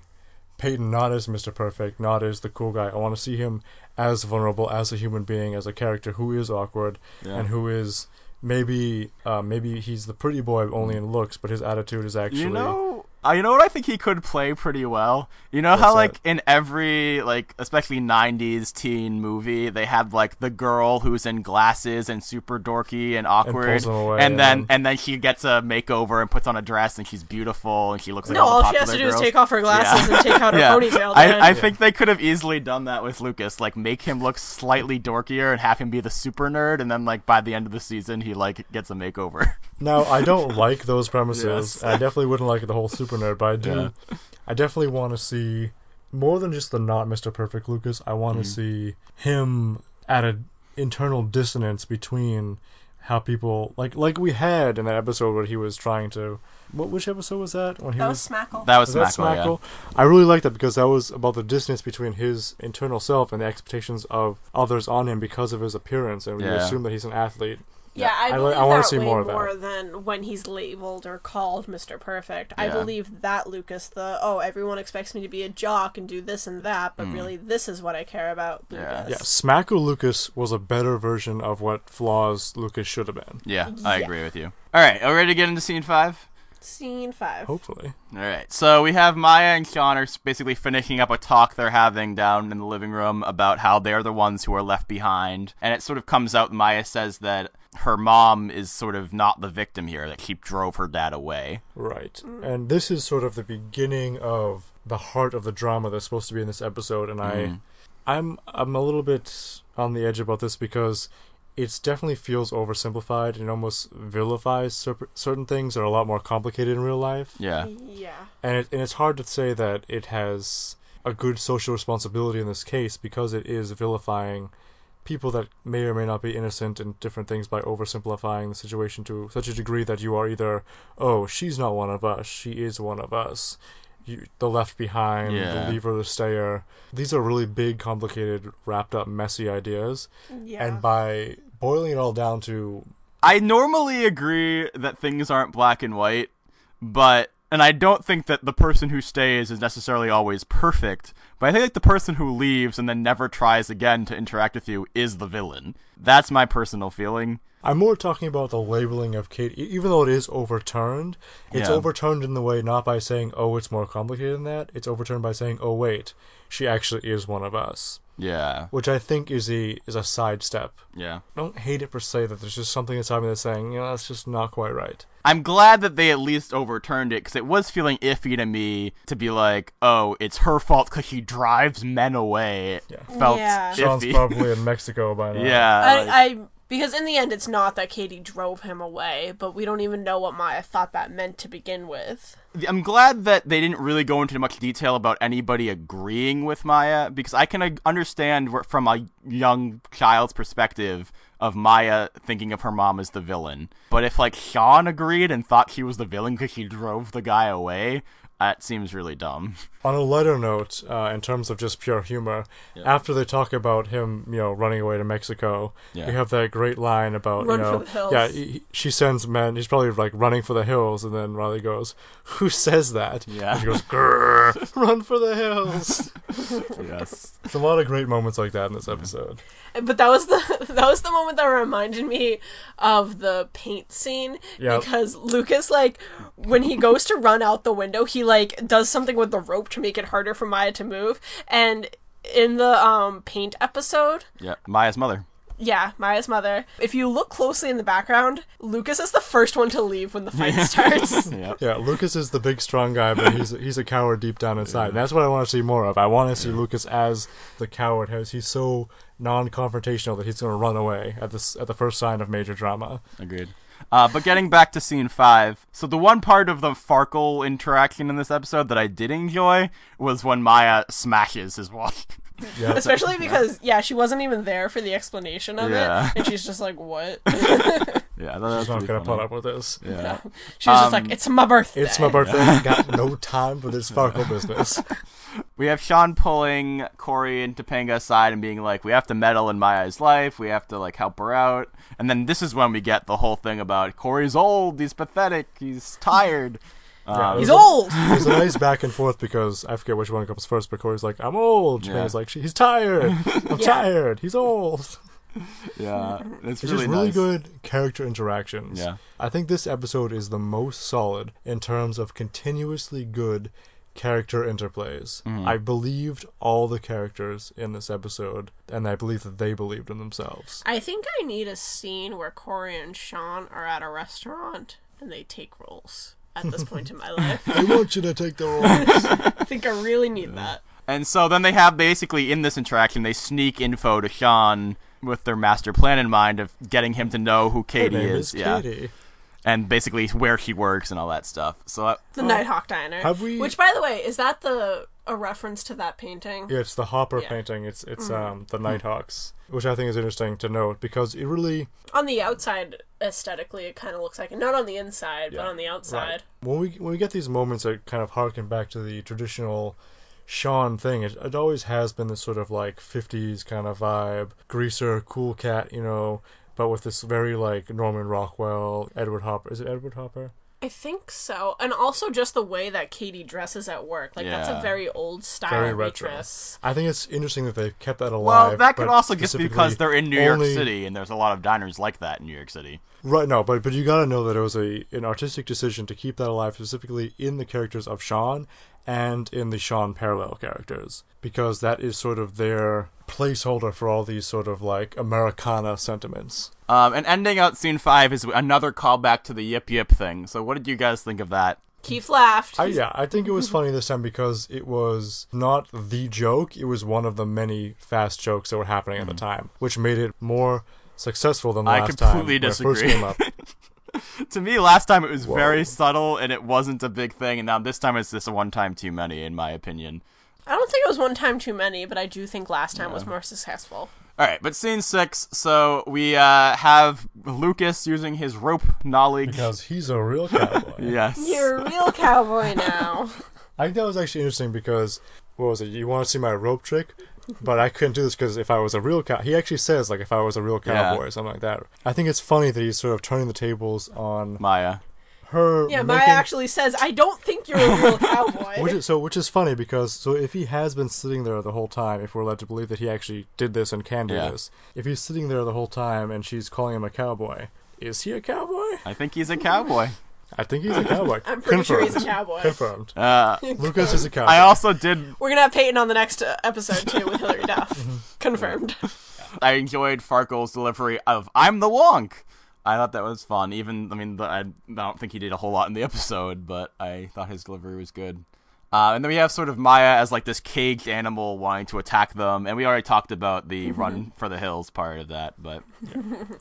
Peyton not as Mr. Perfect, not as the cool guy. I want to see him as vulnerable, as a human being, as a character who is awkward Yeah. and who is maybe uh, maybe he's the pretty boy only in looks, but his attitude is actually You know, uh, you know what I think he could play pretty well. You know how What's like that? in every like especially '90s teen movie they have like the girl who's in glasses and super dorky and awkward, pulls them away, and then and- and then she gets a makeover and puts on a dress and she's beautiful and she looks like No, all, the all she has to popular do is girls. take off her glasses Yeah. and take out her yeah. ponytail. then. I, I think they could have easily done that with Lucas, like make him look slightly dorkier and have him be the super nerd, and then like by the end of the season he like gets a makeover. Now, I don't like those premises. Yes. I definitely wouldn't like the whole super nerd, but I do. I definitely want to see more than just the not Mr. Perfect Lucas. I want to Mm-hmm. see him at an internal dissonance between how people like like we had in that episode where he was trying to. What which episode was that? When he that was was Smackle. that was, was that Smackle, yeah. I really liked that because that was about the dissonance between his internal self and the expectations of others on him because of his appearance, and we Yeah. assume that he's an athlete. Yeah, I I believe I wanna that see way more more, of that. than when he's labeled or called Mr. Perfect. I believe that Lucas, the oh, everyone expects me to be a jock and do this and that, but really this is what I care about, Mm. Yeah. Lucas. Yeah, Smackle Lucas was a better version of what flaws Lucas should have been. Yeah, I Yeah. agree with you. All right, are we ready to get into scene five? Scene five. Hopefully. All right, so we have Maya and Shawn are basically finishing up a talk they're having down in the living room about how they're the ones who are left behind, and it sort of comes out. Maya says that her mom is sort of not the victim here; that she drove her dad away. Right. Mm. And this is sort of the beginning of the heart of the drama that's supposed to be in this episode and I mm. I'm I'm a little bit on the edge about this because it definitely feels oversimplified and almost vilifies cer- certain things that are a lot more complicated in real life. Yeah, Yeah. And it, and it's hard to say that it has a good social responsibility in this case because it is vilifying people that may or may not be innocent in different things by oversimplifying the situation to such a degree that you are either, oh, she's not one of us, she is one of us. You, the left behind, Yeah. the leaver, the stayer. These are really big, complicated, wrapped up, messy ideas. Yeah. And by boiling it all down to I normally agree that things aren't black and white, but and I don't think that the person who stays is necessarily always perfect. But I think like the person who leaves and then never tries again to interact with you is the villain. That's my personal feeling. I'm more talking about the labeling of Kate, even though it is overturned. It's Yeah. overturned in the way not by saying, "Oh, it's more complicated than that." It's overturned by saying, "Oh, wait, she actually is one of us," Yeah, which I think is a is a sidestep. yeah. I don't hate it per se that there's just something inside me that's saying, you know, that's just not quite right. I'm glad that they at least overturned it because it was feeling iffy to me to be like, oh, it's her fault because she drives men away. Yeah. Felt Yeah. Shawn's iffy. probably in Mexico by now. yeah, I, like- I because in the end it's not that Katie drove him away, but we don't even know what Maya thought that meant to begin with. I'm glad that they didn't really go into much detail about anybody agreeing with Maya because I can uh, understand from a young child's perspective of Maya thinking of her mom as the villain. But if like Shawn agreed and thought she was the villain because she drove the guy away, that seems really dumb. On a lighter note, uh, in terms of just pure humor, after they talk about him, you know, running away to Mexico, Yeah. you have that great line about, Run you for know, the hills. yeah, he, she sends men. He's probably like running for the hills, and then Riley goes, "Who says that?" Yeah. and she goes, "Grrr, "Run for the hills." yes. It's a lot of great moments like that in this episode. But that was the that was the moment that reminded me of the paint scene Yep. because Lucas like when he goes to run out the window, he like does something with the rope to make it harder for Maya to move. And in the um paint episode, Yeah, Maya's mother. yeah, Maya's mother. If you look closely in the background, Lucas is the first one to leave when the fight starts. Yeah. Yeah, Lucas is the big strong guy, but he's he's a coward deep down inside. And that's what I want to see more of. I want to see Lucas as the coward. As he's so non-confrontational that he's going to run away at this at the first sign of major drama. Agreed. Uh, but getting back to scene five, so the one part of the Farkle interaction in this episode that I did enjoy was when Maya smashes his wall. Yeah, Especially because yeah, she wasn't even there for the explanation of Yeah. it, and she's just like, "What?" yeah, that he's was not pretty going to funny. put up with this. Yeah. She was just Um, like, "It's my birthday." It's my birthday. I got no time for this Farkle business. We have Shawn pulling Corey and Topanga aside and being like, "We have to meddle in Maya's life. We have to like help her out." And then this is when we get the whole thing about Corey's old. He's pathetic. He's tired. Yeah, Um, He's old. There's a nice back and forth because I forget which one comes first, but Corey's like, "I'm old." Yeah. Topanga's like, "He's tired. I'm Yeah. tired. He's old." yeah, it's, It's really just really nice. good character interactions. Yeah. I think this episode is the most solid in terms of continuously good character interplays. Mm-hmm. I believed all the characters in this episode, and I believe that they believed in themselves. I think I need a scene where Corey and Shawn are at a restaurant and they take roles at this point in my life. I want you to take the roles. I think I really need that. And so then they have basically in this interaction they sneak info to Shawn with their master plan in mind of getting him to know who Her Katie name is, is yeah, Katie. and basically where she works and all that stuff. So uh, The Nighthawk Diner. have we- Which, by the way, is that the a reference to that painting? Yeah, it's the Hopper Yeah. painting. It's it's Mm-hmm. um the Nighthawks, which I think is interesting to note because it really On the outside, aesthetically, it kind of looks like it. Not on the inside, but on the outside. when we when we get these moments that kind of harken back to the traditional Shawn thing, it, it always has been this sort of like '50s kind of vibe, greaser, cool cat, you know, but with this very like Norman Rockwell, Edward Hopper. Is it Edward Hopper? I think so. And also just the way that Katie dresses at work. Like, that's a very old style Very retro. waitress. I think it's interesting that they've kept that alive. well, that could also just be because they're in New York City and there's a lot of diners like that in New York City. Right, no, but but you gotta know that it was a an artistic decision to keep that alive, specifically in the characters of Shawn and in the Shawn parallel characters, because that is sort of their placeholder for all these sort of like Americana sentiments. Um, and ending out scene five is another callback to the yip yip thing. So what did you guys think of that? Keith laughed. I, yeah, I think it was funny this time because it was not the joke; it was one of the many fast jokes that were happening at the time, which made it more successful than the I last time completely when it first came up. To me, last time it was Whoa. very subtle and it wasn't a big thing, and now this time it's just a one time too many, in my opinion. I don't think it was one time too many, but I do think last time was more successful. All right, but scene six. So we uh, have Lucas using his rope knowledge. Because he's a real cowboy. yes. You're a real cowboy now. I think that was actually interesting because what was it? You want to see my rope trick? But I couldn't do this because if I was a real cow, he actually says like if I was a real cowboy Yeah. or something like that. I think it's funny that he's sort of turning the tables on Maya. her. Yeah, Maya actually says, I don't think you're a real cowboy. Which is, so, which is funny because so if he has been sitting there the whole time, if we're led to believe that he actually did this and can do Yeah. this, if he's sitting there the whole time and she's calling him a cowboy, is he a cowboy? I think he's a cowboy. I think he's a cowboy. I'm pretty sure he's a Confirmed. cowboy. Confirmed. Uh, Lucas is a cowboy. I also did. We're gonna have Peyton on the next uh, episode too with Hilary Duff. Mm-hmm. Confirmed. I enjoyed Farkle's delivery of "I'm the Wonk." I thought that was fun. Even I mean, the, I don't think he did a whole lot in the episode, but I thought his delivery was good. Uh, and then we have sort of Maya as like this caged animal wanting to attack them, and we already talked about the run for the hills part of that. But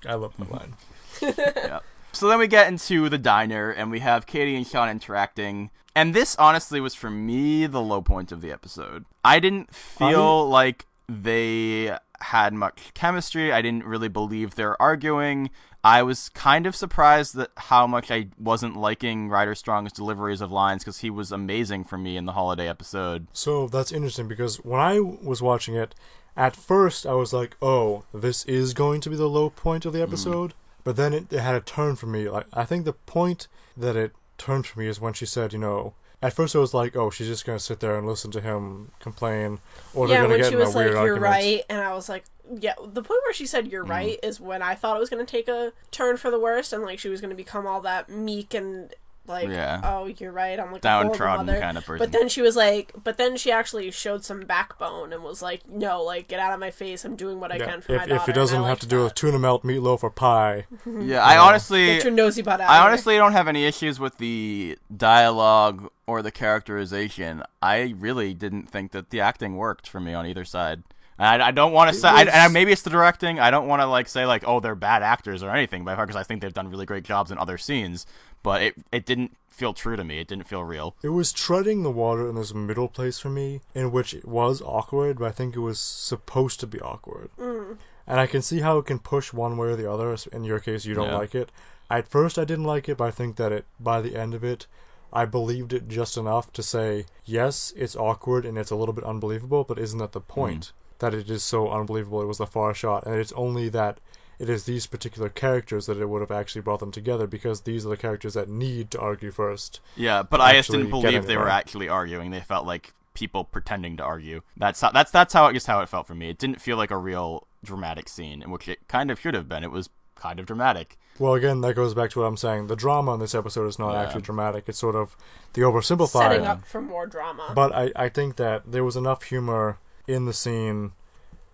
I love that line. so then we get into the diner, and we have Katie and Shawn interacting. And this honestly was for me the low point of the episode. I didn't feel like they had much chemistry. I didn't really believe they're arguing. I was kind of surprised that how much I wasn't liking Rider Strong's deliveries of lines because he was amazing for me in the holiday episode. So that's interesting because when I was watching it, at first I was like, "Oh, this is going to be the low point of the mm-hmm. episode." But then it, it had a turn for me. Like I think the point that it turned for me is when she said, "You know." At first, I was like, "Oh, she's just gonna sit there and listen to him complain, or they're yeah, gonna when get she in a was like, weird "You're argument." right," and I was like, "Yeah." The point where she said, Mm. "You're right," is when I thought it was gonna take a turn for the worst, and like she was gonna become all that meek and like, Yeah. "Oh, you're right." I'm like Downtrodden mother. kind of person. But then she was like, but then she actually showed some backbone and was like, "No, like get out of my face. I'm doing what I Yeah. can for If, my daughter." if it doesn't have to do with tuna melt, meatloaf, or pie, yeah, I honestly, Get your nosy butt out. I honestly don't have any issues with the dialogue or the characterization. I really didn't think that the acting worked for me on either side. And I, I don't want to say, I, was- and maybe it's the directing. I don't want to like say like, oh, they're bad actors or anything, by far, because I think they've done really great jobs in other scenes. But it it didn't feel true to me. It didn't feel real. It was treading the water in this middle place for me, in which it was awkward, but I think it was supposed to be awkward. Mm. And I can see how it can push one way or the other. In your case, you don't Yeah. like it. At first, I didn't like it, but I think that it by the end of it, I believed it just enough to say, yes, it's awkward and it's a little bit unbelievable, but isn't that the point? That it is so unbelievable it was the far shot, and it's only that it is these particular characters that it would have actually brought them together because these are the characters that need to argue first. Yeah, but I just didn't believe they were actually arguing. They felt like people pretending to argue. That's how, that's that's how just how it felt for me. It didn't feel like a real dramatic scene, in which it kind of should have been. It was kind of dramatic. Well, again, that goes back to what I'm saying. The drama in this episode is not Yeah. actually dramatic. It's sort of the oversimplified. Setting up for more drama. But I, I think that there was enough humor in the scene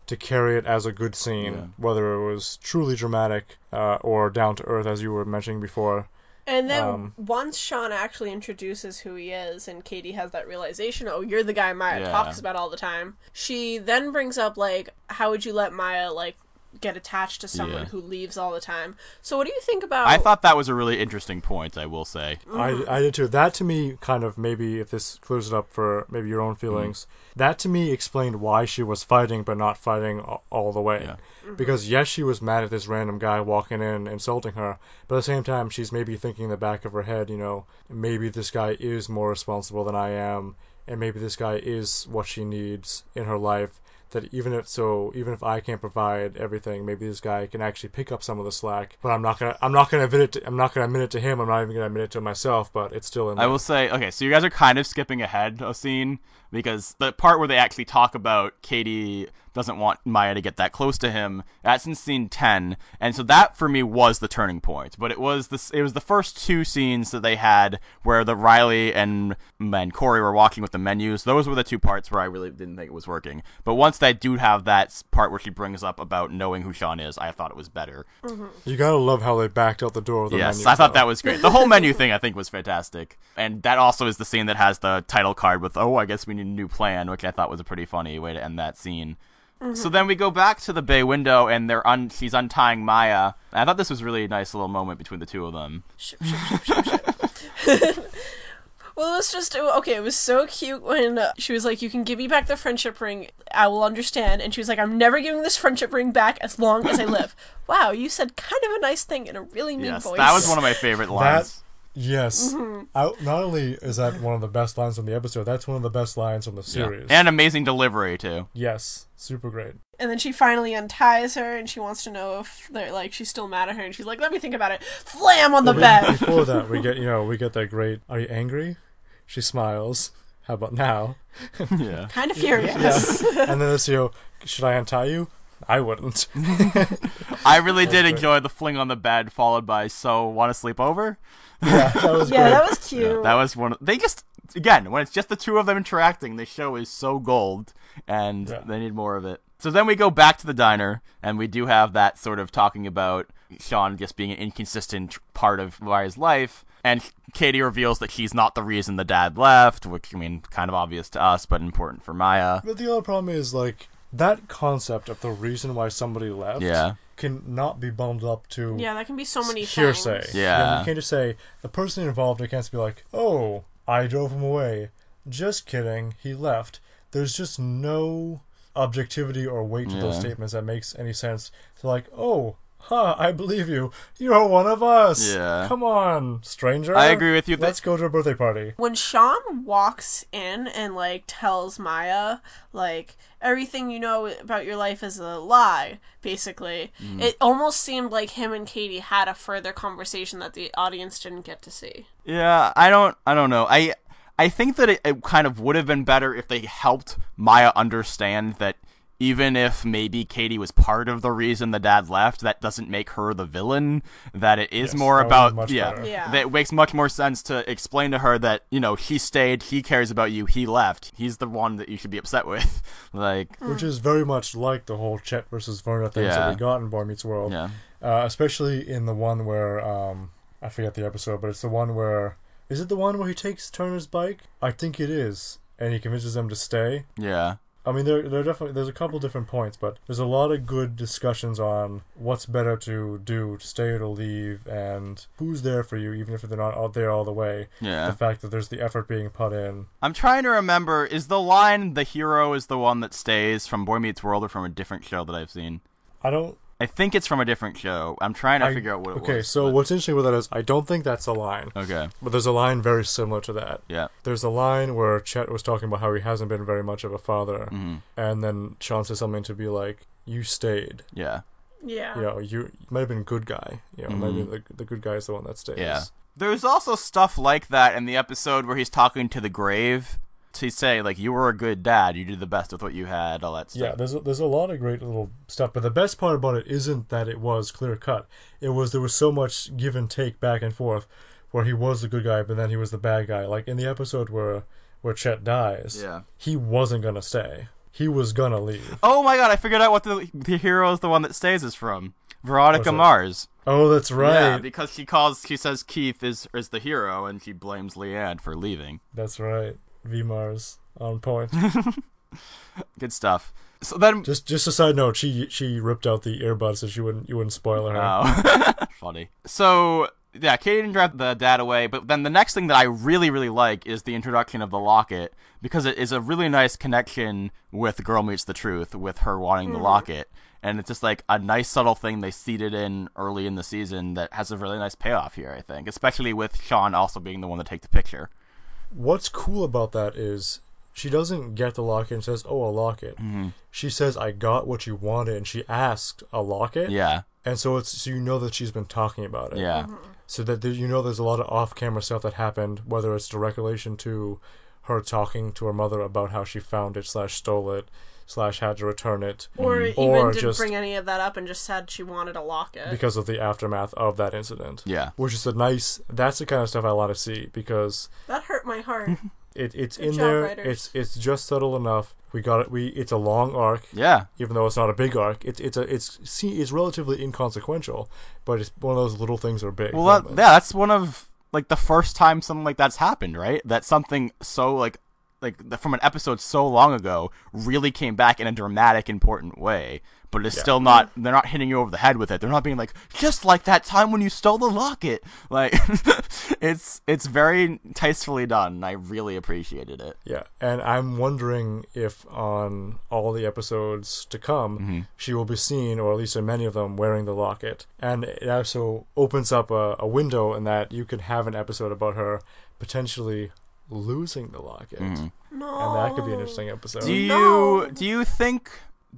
to carry it as a good scene, Yeah. whether it was truly dramatic uh, or down to earth, as you were mentioning before. And then Um, once Shawn actually introduces who he is, and Katie has that realization, oh, you're the guy Maya Yeah. talks about all the time. She then brings up like, how would you let Maya like get attached to someone Yeah. who leaves all the time? So what do you think about? I thought that was a really interesting point. I will say. Mm-hmm. I, I did too. That to me, kind of maybe if this clears it up for maybe your own feelings, that to me explained why she was fighting but not fighting all the way. Yeah. Because yes, she was mad at this random guy walking in insulting her, but at the same time, she's maybe thinking in the back of her head, you know, maybe this guy is more responsible than I am, and maybe this guy is what she needs in her life. That even if so, even if I can't provide everything, maybe this guy can actually pick up some of the slack. But I'm not gonna, I'm not gonna admit it. To, I'm not gonna admit it to him. I'm not even gonna admit it to myself. But it's still in. I there. will say, okay, so you guys are kind of skipping ahead a scene because the part where they actually talk about Katie doesn't want Maya to get that close to him, that's in scene 10. And so that for me was the turning point. But it was this it was the first two scenes that they had where the Riley and and Corey were walking with the menus. Those were the two parts where I really didn't think it was working. But once they do have that part where she brings up about knowing who Shawn is, I thought it was better. Mm-hmm. You gotta love how they backed out the door of the Yes, menu. I thought though. that was great. The whole menu thing I think was fantastic. And that also is the scene that has the title card with, oh, I guess we need a new plan, which I thought was a pretty funny way to end that scene. So then we go back to the bay window and they're un- she's untying Maya. I thought this was really a nice little moment between the two of them. Well, it was just okay. It was so cute when uh, she was like, "You can give me back the friendship ring. I will understand." And she was like, "I'm never giving this friendship ring back as long as I live." wow, you said kind of a nice thing in a really mean Yes, voice. that was one of my favorite lines. Yes. Mm-hmm. I, not only is that one of the best lines from the episode, that's one of the best lines from the Yeah. series. And amazing delivery too. yes, super great. And then she finally unties her, and she wants to know if they're like she's still mad at her, and she's like, "Let me think about it." Flam on the bed. Before that, we get you know we get that great. Are you angry? She smiles. How about now? yeah. kind of furious. and then this you know, should I untie you? I wouldn't. I really did great. enjoy the fling on the bed followed by so want to sleep over? Yeah, that was yeah, great. that was cute. That was one. Of, they just again when it's just the two of them interacting, the show is so gold, and Yeah. they need more of it. So then we go back to the diner, and we do have that sort of talking about Shawn just being an inconsistent part of Maya's life. And Katie reveals that he's not the reason the dad left, which I mean, kind of obvious to us, but important for Maya. But the other problem is like that concept of the reason why somebody left. Yeah. Can not be bundled up to yeah, that can be so many hearsay. things. Yeah. you can't just say the person involved. It can't just be like, "Oh, I drove him away." Just kidding. He left. There's just no objectivity or weight to those statements that makes any sense. So like, "Oh, huh, I believe you. You're one of us." Yeah. Come on, stranger. I agree with you. Let's go to a birthday party. when Shawn walks in and like tells Maya like everything you know about your life is a lie, basically, mm. it almost seemed like him and Katie had a further conversation that the audience didn't get to see. Yeah, I don't I don't know. I I think that it, it kind of would have been better if they helped Maya understand that even if maybe Katie was part of the reason the dad left, that doesn't make her the villain. That it is Yes, more about yeah. Yeah. That it makes much more sense to explain to her that you know he stayed, he cares about you, he left. He's the one that you should be upset with. like Which is very much like the whole Chet versus Virna things Yeah. that we got in Boy Meets World. yeah, Uh, especially in the one where um, I forget the episode, but it's the one where is it the one where he takes Turner's bike? I think it is, and he convinces them to stay. yeah. I mean, there there are definitely there's a couple different points, but there's a lot of good discussions on what's better to do, to stay or to leave, and who's there for you, even if they're not out there all the way. Yeah. The fact that there's the effort being put in. I'm trying to remember. Is the line "the hero is the one that stays" from Boy Meets World or from a different show that I've seen? I don't. I think it's from a different show. I'm trying to I- figure out what it was. okay, was. so but- what's interesting with that is I don't think that's a line, Okay. but there's a line very similar to that. Yeah. There's a line where Chet was talking about how he hasn't been very much of a father, hmm and then Shawn says something to be like, "You stayed. Yeah. Yeah. You know, you, you might have been a good guy. You know, maybe Mhm. the the good guy is the one that stays." Yeah. There's also stuff like that in the episode where he's talking to the grave, to say like you were a good dad, you did the best with what you had, all that stuff. Yeah, there's a, there's a lot of great little stuff, but the best part about it isn't that it was clear cut. It was there was so much give and take back and forth, where he was the good guy, but then he was the bad guy. Like in the episode where where Chet dies, Yeah. he wasn't gonna stay. He was gonna leave. Oh my god, I figured out what the the hero is the one that stays is from. Veronica? Mars. Oh, that's right. Yeah, because she calls she says Keith is is the hero and she blames Lianne for leaving. That's right. V Mars on point. Good stuff. So then just just a side note, she she ripped out the earbuds so she wouldn't you wouldn't spoil her. Oh, funny. So yeah, Katie didn't drive the dad away, but then the next thing that I really really like is the introduction of the locket because it is a really nice connection with Girl Meets the Truth with her wanting the hmm. locket. And it's just like a nice subtle thing they seeded in early in the season that has a really nice payoff here, I think. Especially with Shawn also being the one to take the picture. What's cool about that is she doesn't get the locket and says, "Oh, a locket." Mm-hmm. She says, "I got what you wanted," and she asked a locket. Yeah. And so it's so you know that she's been talking about it. Yeah. So that there, you know there's a lot of off-camera stuff that happened, whether it's direct relation to her talking to her mother about how she found it slash stole it slash had to return it Or even Or didn't just- bring any of that up and just said she wanted a locket. because of the aftermath of that incident. Yeah. Which is a nice. That's the kind of stuff I want to see because that hurt my heart. it, it's Good in job, there. writers. It's it's just subtle enough. We got it. We it's a long arc. Yeah. even though it's not a big arc, it's it's a it's see it's relatively inconsequential, but it's one of those little things that are big. Well, that, yeah, that's one of like the first time something like that's happened, right? That something so like like the, from an episode so long ago really came back in a dramatic, important way. But it's Yeah. still not. They're not hitting you over the head with it. They're not being like just like that time when you stole the locket. Like it's it's very tastefully done. and I really appreciated it. yeah, and I'm wondering if on all the episodes to come, Mm-hmm. she will be seen, or at least in many of them, wearing the locket, and it also opens up a, a window in that you could have an episode about her potentially losing the locket, and no. that could be an interesting episode. Do you No. do you think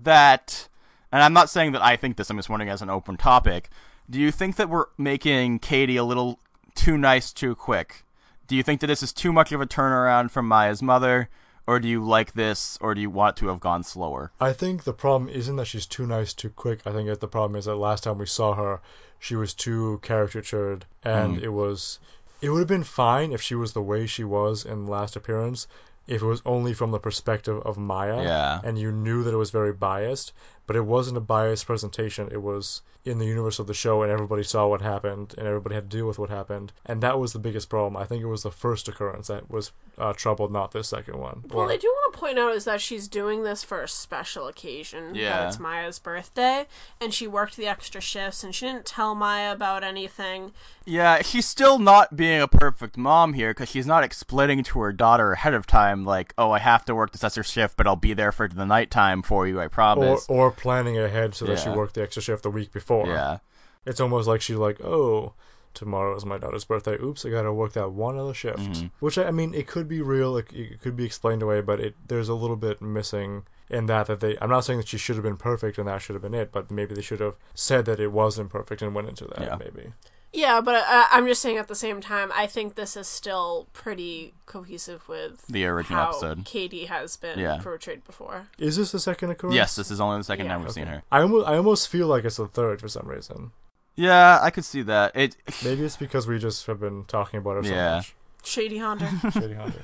that? And I'm not saying that I think this. I'm just wondering as an open topic. Do you think that we're making Katie a little too nice too quick? Do you think that this is too much of a turnaround from Maya's mother, or do you like this, or do you want to have gone slower? I think the problem isn't that she's too nice too quick. I think that the problem is that last time we saw her, she was too caricatured, and Mm. it was. It would have been fine if she was the way she was in the last appearance, if it was only from the perspective of Maya, Yeah. and you knew that it was very biased. But it wasn't a biased presentation. It was in the universe of the show, and everybody saw what happened, and everybody had to deal with what happened, and that was the biggest problem. I think it was the first occurrence that was uh, troubled, not this second one. Well, Or- I do want to point out is that she's doing this for a special occasion. Yeah. That it's Maya's birthday, and she worked the extra shifts, and she didn't tell Maya about anything. Yeah, she's still not being a perfect mom here because she's not explaining to her daughter ahead of time, like, "Oh, I have to work this extra shift, but I'll be there for the nighttime for you, I promise." or planning ahead so that she worked the extra shift the week before. Yeah. It's almost like she's like, oh, tomorrow is my daughter's birthday. Oops, I gotta work that one other shift. Mm-hmm. Which I, I mean, it could be real. It, it could be explained away, but it there's a little bit missing in that that they. I'm not saying that she should have been perfect and that should have been it, but maybe they should have said that it wasn't perfect and went into that. Yeah. Maybe. Yeah, but uh, I'm just saying at the same time, I think this is still pretty cohesive with The original how episode. Katie has been Yeah. portrayed before. Is this the second occurrence? Yes, this is only the second Yeah. time we've seen her. I almost I almost feel like it's the third for some reason. Yeah, I could see that. It Maybe it's because we just have been talking about her so Yeah. much. Shady Hunter. Shady Hunter.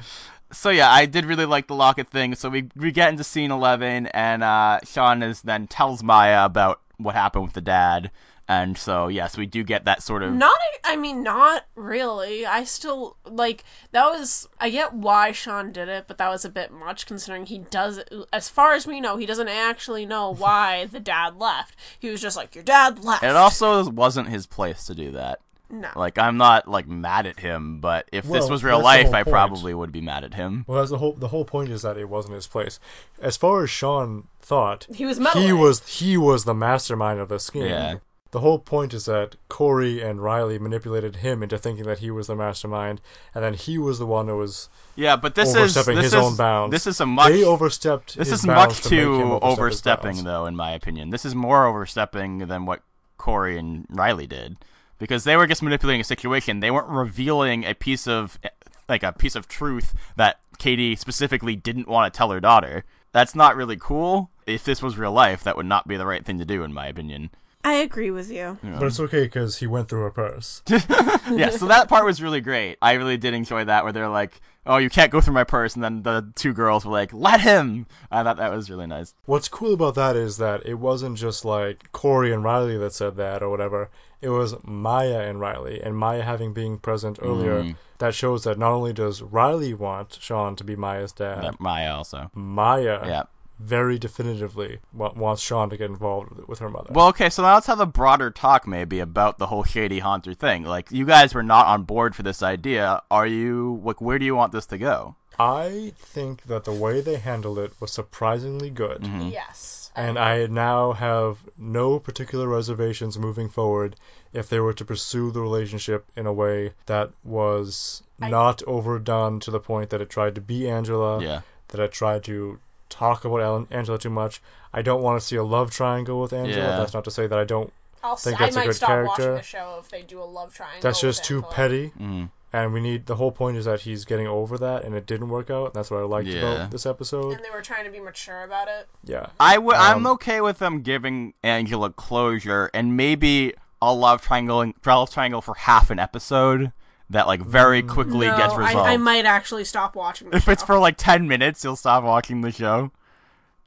so yeah, I did really like the locket thing. So we we get into scene eleven, and uh, Shawn is then tells Maya about what happened with the dad, and so yes, we do get that sort of Not, I mean, not really. I still like that was. I get why Shawn did it, but that was a bit much considering he does. As far as we know, he doesn't actually know why the dad left. He was just like, "Your dad left." It also wasn't his place to do that. no. Like I'm not like mad at him, but if this was real life, I probably would be mad at him. Well, that's the whole the whole point is that it wasn't his place. As far as Shawn thought, He was he was he was the mastermind of the scheme. Yeah. The whole point is that Corey and Riley manipulated him into thinking that he was the mastermind, and then he was the one who was Yeah, but this is this his is, own bounds. This is a much they overstepped. this his is much to too overstep overstepping, though, in my opinion. This is more overstepping than what Corey and Riley did, because they were just manipulating a situation. They weren't revealing a piece of like a piece of truth that Katie specifically didn't want to tell her daughter. That's not really cool. If this was real life, that would not be the right thing to do, in my opinion. I agree with you. But it's okay because he went through her purse. yeah, so that part was really great. I really did enjoy that, where they're like, "Oh, you can't go through my purse," and then the two girls were like, "Let him." I thought that was really nice. What's cool about that is that it wasn't just like Corey and Riley that said that or whatever. It was Maya and Riley, and Maya having being present earlier. Mm. That shows that not only does Riley want Shawn to be Maya's dad, That Maya also. Maya Yeah. Very definitively wa- wants Shawn to get involved with, with her mother. Well, okay, so now let's have a broader talk maybe about the whole shady haunter thing. Like, you guys were not on board for this idea. Are you? Like, where do you want this to go? I think that the way they handled it was surprisingly good. Mm-hmm. Yes. And I now have no particular reservations moving forward if they were to pursue the relationship in a way that was I- not overdone to the point that it tried to be Angela, Yeah. that it tried to talk about Ellen, Angela too much. I don't want to see a love triangle with Angela. Yeah. That's not to say that I don't. I'll think I that's a might good stop watching character. the show if they do a love triangle. That's with just too Angela. petty. Mm. And we need the whole point is that he's getting over that, and it didn't work out. And that's what I liked Yeah. about this episode. And they were trying to be mature about it. Yeah, I w- I'm Um, okay with them giving Angela closure and maybe a love triangle, love triangle for half an episode that like very quickly no, gets resolved. I, I might actually stop watching. The if show. it's for like ten minutes, you'll stop watching the show.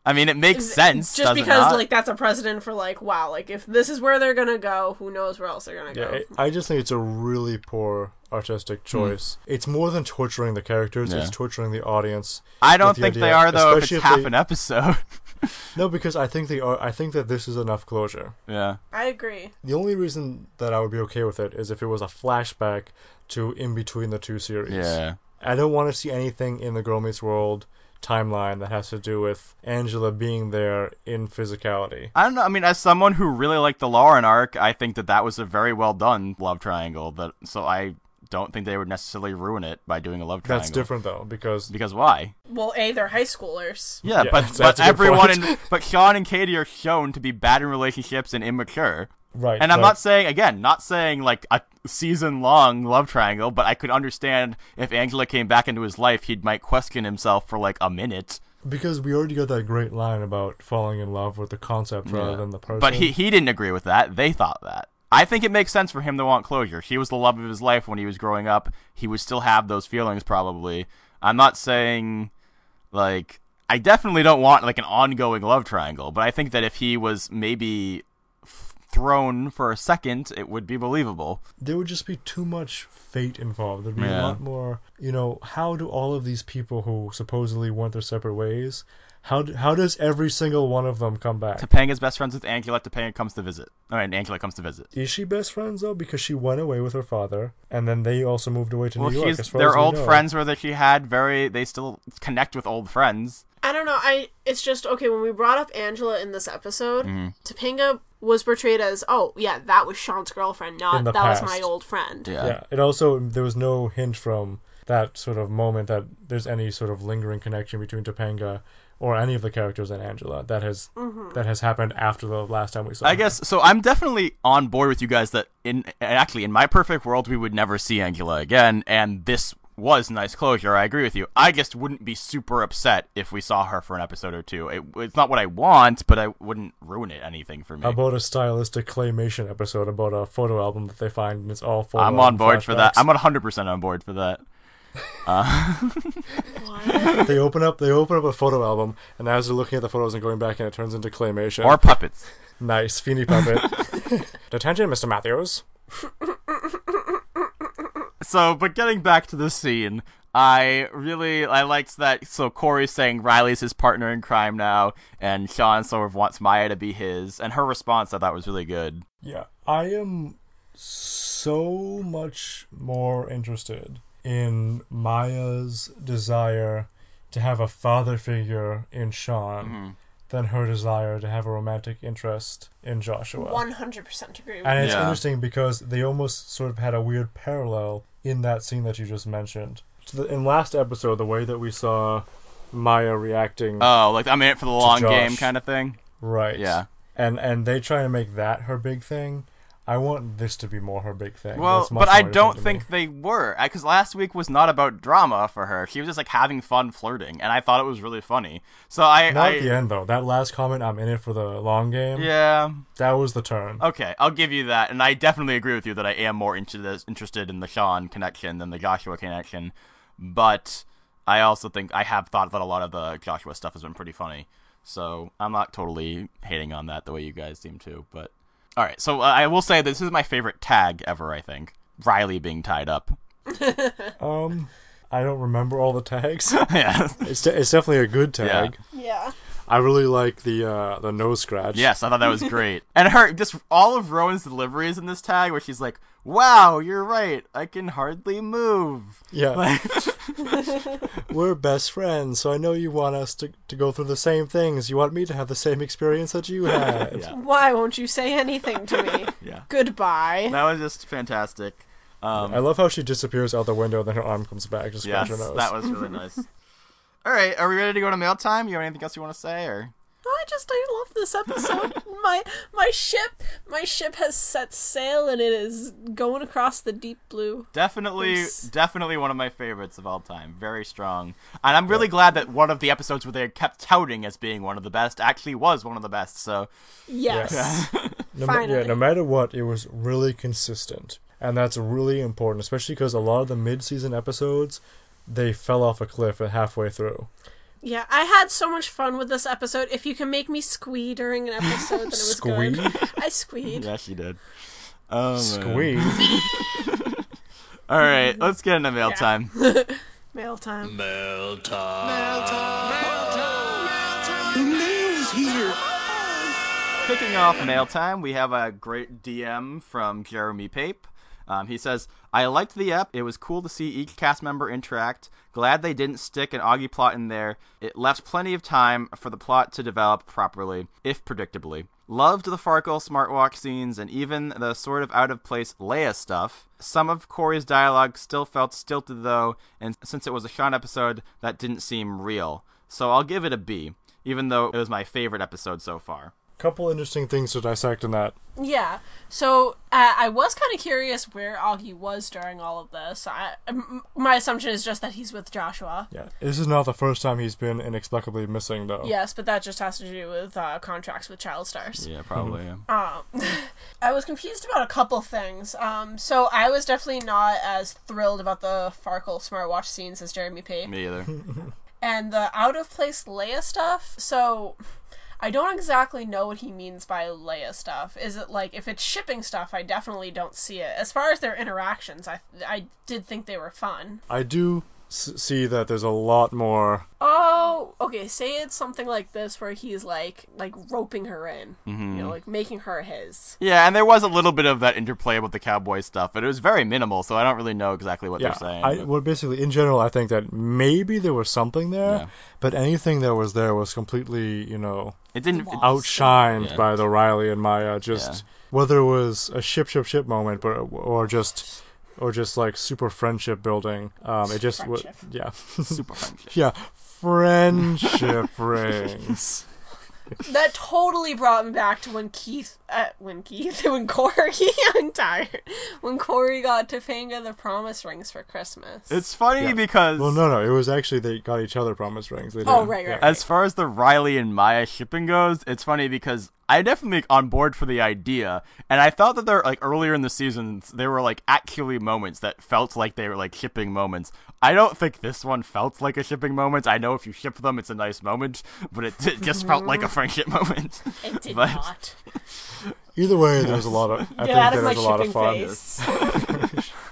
I mean, it makes sense. just does it because not? like that's a precedent for like wow, like if this is where they're gonna go, who knows where else they're gonna yeah. go? it- I just think it's a really poor artistic choice. It's more than torturing the characters; Hmm. Yeah. it's torturing the audience. I don't with the think they are though. If especially it's if half they- an episode. No, because I think they are. I think that this is enough closure. yeah. I agree. The only reason that I would be okay with it is if it was a flashback to in between the two series. Yeah. I don't want to see anything in the Girl Meets World timeline that has to do with Angela being there in physicality. I don't know. I mean, as someone who really liked the Lauren arc, I think that that was a very well done love triangle. That so I don't think they would necessarily ruin it by doing a love triangle. That's different though, because Because why? Well, a they're high schoolers. Yeah, Yeah, but that's- but that's a good everyone in but Shawn and Katie are shown to be bad in relationships and immature. right. And I'm but- not saying again, not saying like a season long love triangle, but I could understand if Angela came back into his life, he might question himself for like a minute. because we already got that great line about falling in love with the concept rather Yeah. than the person. But he he didn't agree with that. They thought that. I think it makes sense for him to want closure. She was the love of his life when he was growing up. He would still have those feelings probably. I'm not saying like I definitely don't want like an ongoing love triangle, but I think that if he was maybe f- thrown for a second, it would be believable. there would just be too much fate involved. There'd be a lot more. You know, how do all of these people who supposedly went their separate ways? How how does every single one of them come back? Topanga's best friends with Angela. Topanga comes to visit. All right, Angela comes to visit. Is she best friends though? Because she went away with her father, and then they also moved away to Well, New York. she's as far as they're we old know. friends where that she had very. They still connect with old friends. I don't know. I it's just okay when we brought up Angela in this episode. Mm-hmm. Topanga was portrayed as oh yeah that was Shawn's girlfriend, not In the that was my old friend. Yeah. Yeah, and also there was no hint from that sort of moment that there's any sort of lingering connection between Topanga or any of the characters in Angela that has mm-hmm. that has happened after the last time we saw. I her. guess so. I'm definitely on board with you guys that in actually in my perfect world we would never see Angela again, and this was nice closure. I agree with you. I just wouldn't be super upset if we saw her for an episode or two. It, it's not what I want, but I wouldn't ruin it anything for me. about a stylistic claymation episode about a photo album that they find and it's all photo I'm on album board for that. I'm 100 percent on board for that. Uh, they open up they open up a photo album and as they're looking at the photos and going back and it turns into claymation. Or puppets. nice Feeny puppet. Detention, Mr. Matthews. So, but getting back to the scene, I really I liked that. So Corey's saying Riley's his partner in crime now, and Shawn sort of wants Maya to be his, and her response I thought was really good. Yeah, I am so much more interested in Maya's desire to have a father figure in Shawn Mm-hmm. than her desire to have a romantic interest in Joshua. One hundred percent agree. With And it's Yeah. interesting because they almost sort of had a weird parallel in that scene that you just mentioned. So the, in last episode, the way that we saw Maya reacting, Oh, like I'm in it for the long Josh. game kind of thing. right? Yeah. and and they try to make that her big thing. I want this to be more her big thing. Well, but I don't think they were uh, because last week was not about drama for her. She was just like having fun flirting, and I thought it was really funny. So I, Not I at the end though. That last comment, "I'm in it for the long game." yeah, that was the turn. okay, I'll give you that, and I definitely agree with you that I am more into interested interested in the Shawn connection than the Joshua connection. But I also think I have thought that a lot of the Joshua stuff has been pretty funny. So I'm not totally hating on that the way you guys seem to. But all right, so uh, I will say this is my favorite tag ever. I think Riley being tied up. Um, I don't remember all the tags. yeah. it's de- it's definitely a good tag. Yeah. I really like the uh the nose scratch. Yes, I thought that was great. and her just all of Rowan's deliveries in this tag where she's like, "Wow, you're right. I can hardly move." Yeah. Like, We're best friends, so I know you want us to, to go through the same things. You want me to have the same experience that you had. yeah. Why won't you say anything to me? Yeah. Goodbye. That was just fantastic. Um, I love how she disappears out the window, and then her arm comes back to scratch yes, her nose. that was really nice. All right, are we ready to go to mail time? You have anything else you want to say, or I just I love this episode. my my ship my ship has set sail and it is going across the deep blue. definitely, Yes. definitely one of my favorites of all time. Very strong, and I'm really glad that one of the episodes where they kept touting as being one of the best actually was one of the best. So Yes. no, ma- yeah, finally. no matter what, it was really consistent. And that's really important, especially because a lot of the mid season episodes, they fell off a cliff at halfway through. Yeah, I had so much fun with this episode. If you can make me squee during an episode, then it was Squee? good. I squeed. yeah, she did. Oh, man. Squeeze. All right, let's get into mail Yeah. time. Mail time. Mail time. The news here. Kicking off mail time, we have a great DM from Jeremy Pape. Um, he says, I liked the ep. It was cool to see each cast member interact. Glad they didn't stick an Auggie plot in there. It left plenty of time for the plot to develop properly, if predictably. Loved the Farkle smartwatch scenes and even the sort of out of place Leia stuff. Some of Corey's dialogue still felt stilted though, and since it was a Shawn episode, that didn't seem real. So I'll give it a B, even though it was my favorite episode so far. Couple interesting things to dissect in that. Yeah. So uh, I was kind of curious where Auggie was during all of this. I, m- my assumption is just that he's with Joshua. Yeah, this is not the first time he's been inexplicably missing, though. Yes, but that just has to do with uh, contracts with child stars. Yeah, probably. Yeah. Um, I was confused about a couple things. Um, so I was definitely not as thrilled about the Farkle smartwatch scenes as Jeremy P. Me either. and the out of place Leia stuff. So I don't exactly know what he means by Leia stuff. Is it like if it's shipping stuff? I definitely don't see it. As far as their interactions, I I did think they were fun. I do s- see that there's a lot more. Oh, okay. Say it's something like this where he's like like roping her in, you know, mm-hmm. like making her his. Yeah, and there was a little bit of that interplay with the cowboy stuff, but it was very minimal, so I don't really know exactly what Yeah, they're saying. I, but- well, basically, in general, I think that maybe there was something there, Yeah. but anything that was there was completely, you know, it didn't. It, outshined Yeah. by the Riley and Maya. Just Yeah. whether it was a ship, ship, ship moment, but or just or just like super friendship building. Um, it just wa- Friendship. yeah, super friendship. yeah, friendship rings. That totally brought me back to when Keith, uh, when Keith, when Corey, I'm tired, when Corey got Topanga the promise rings for Christmas. It's funny Yeah. because Well, no, no, it was actually they got each other promise rings. They Oh, did. right, Yeah. right, as far as the Riley and Maya shipping goes, it's funny because I definitely on board for the idea, and I thought that there like earlier in the seasons there were like actually moments that felt like they were like shipping moments. I don't think this one felt like a shipping moment. I know if you ship them, it's a nice moment, but it, it just felt like a friendship moment. it did but- not. Either way, there was a lot of. I Get think out there of my was a lot of shipping fun. face.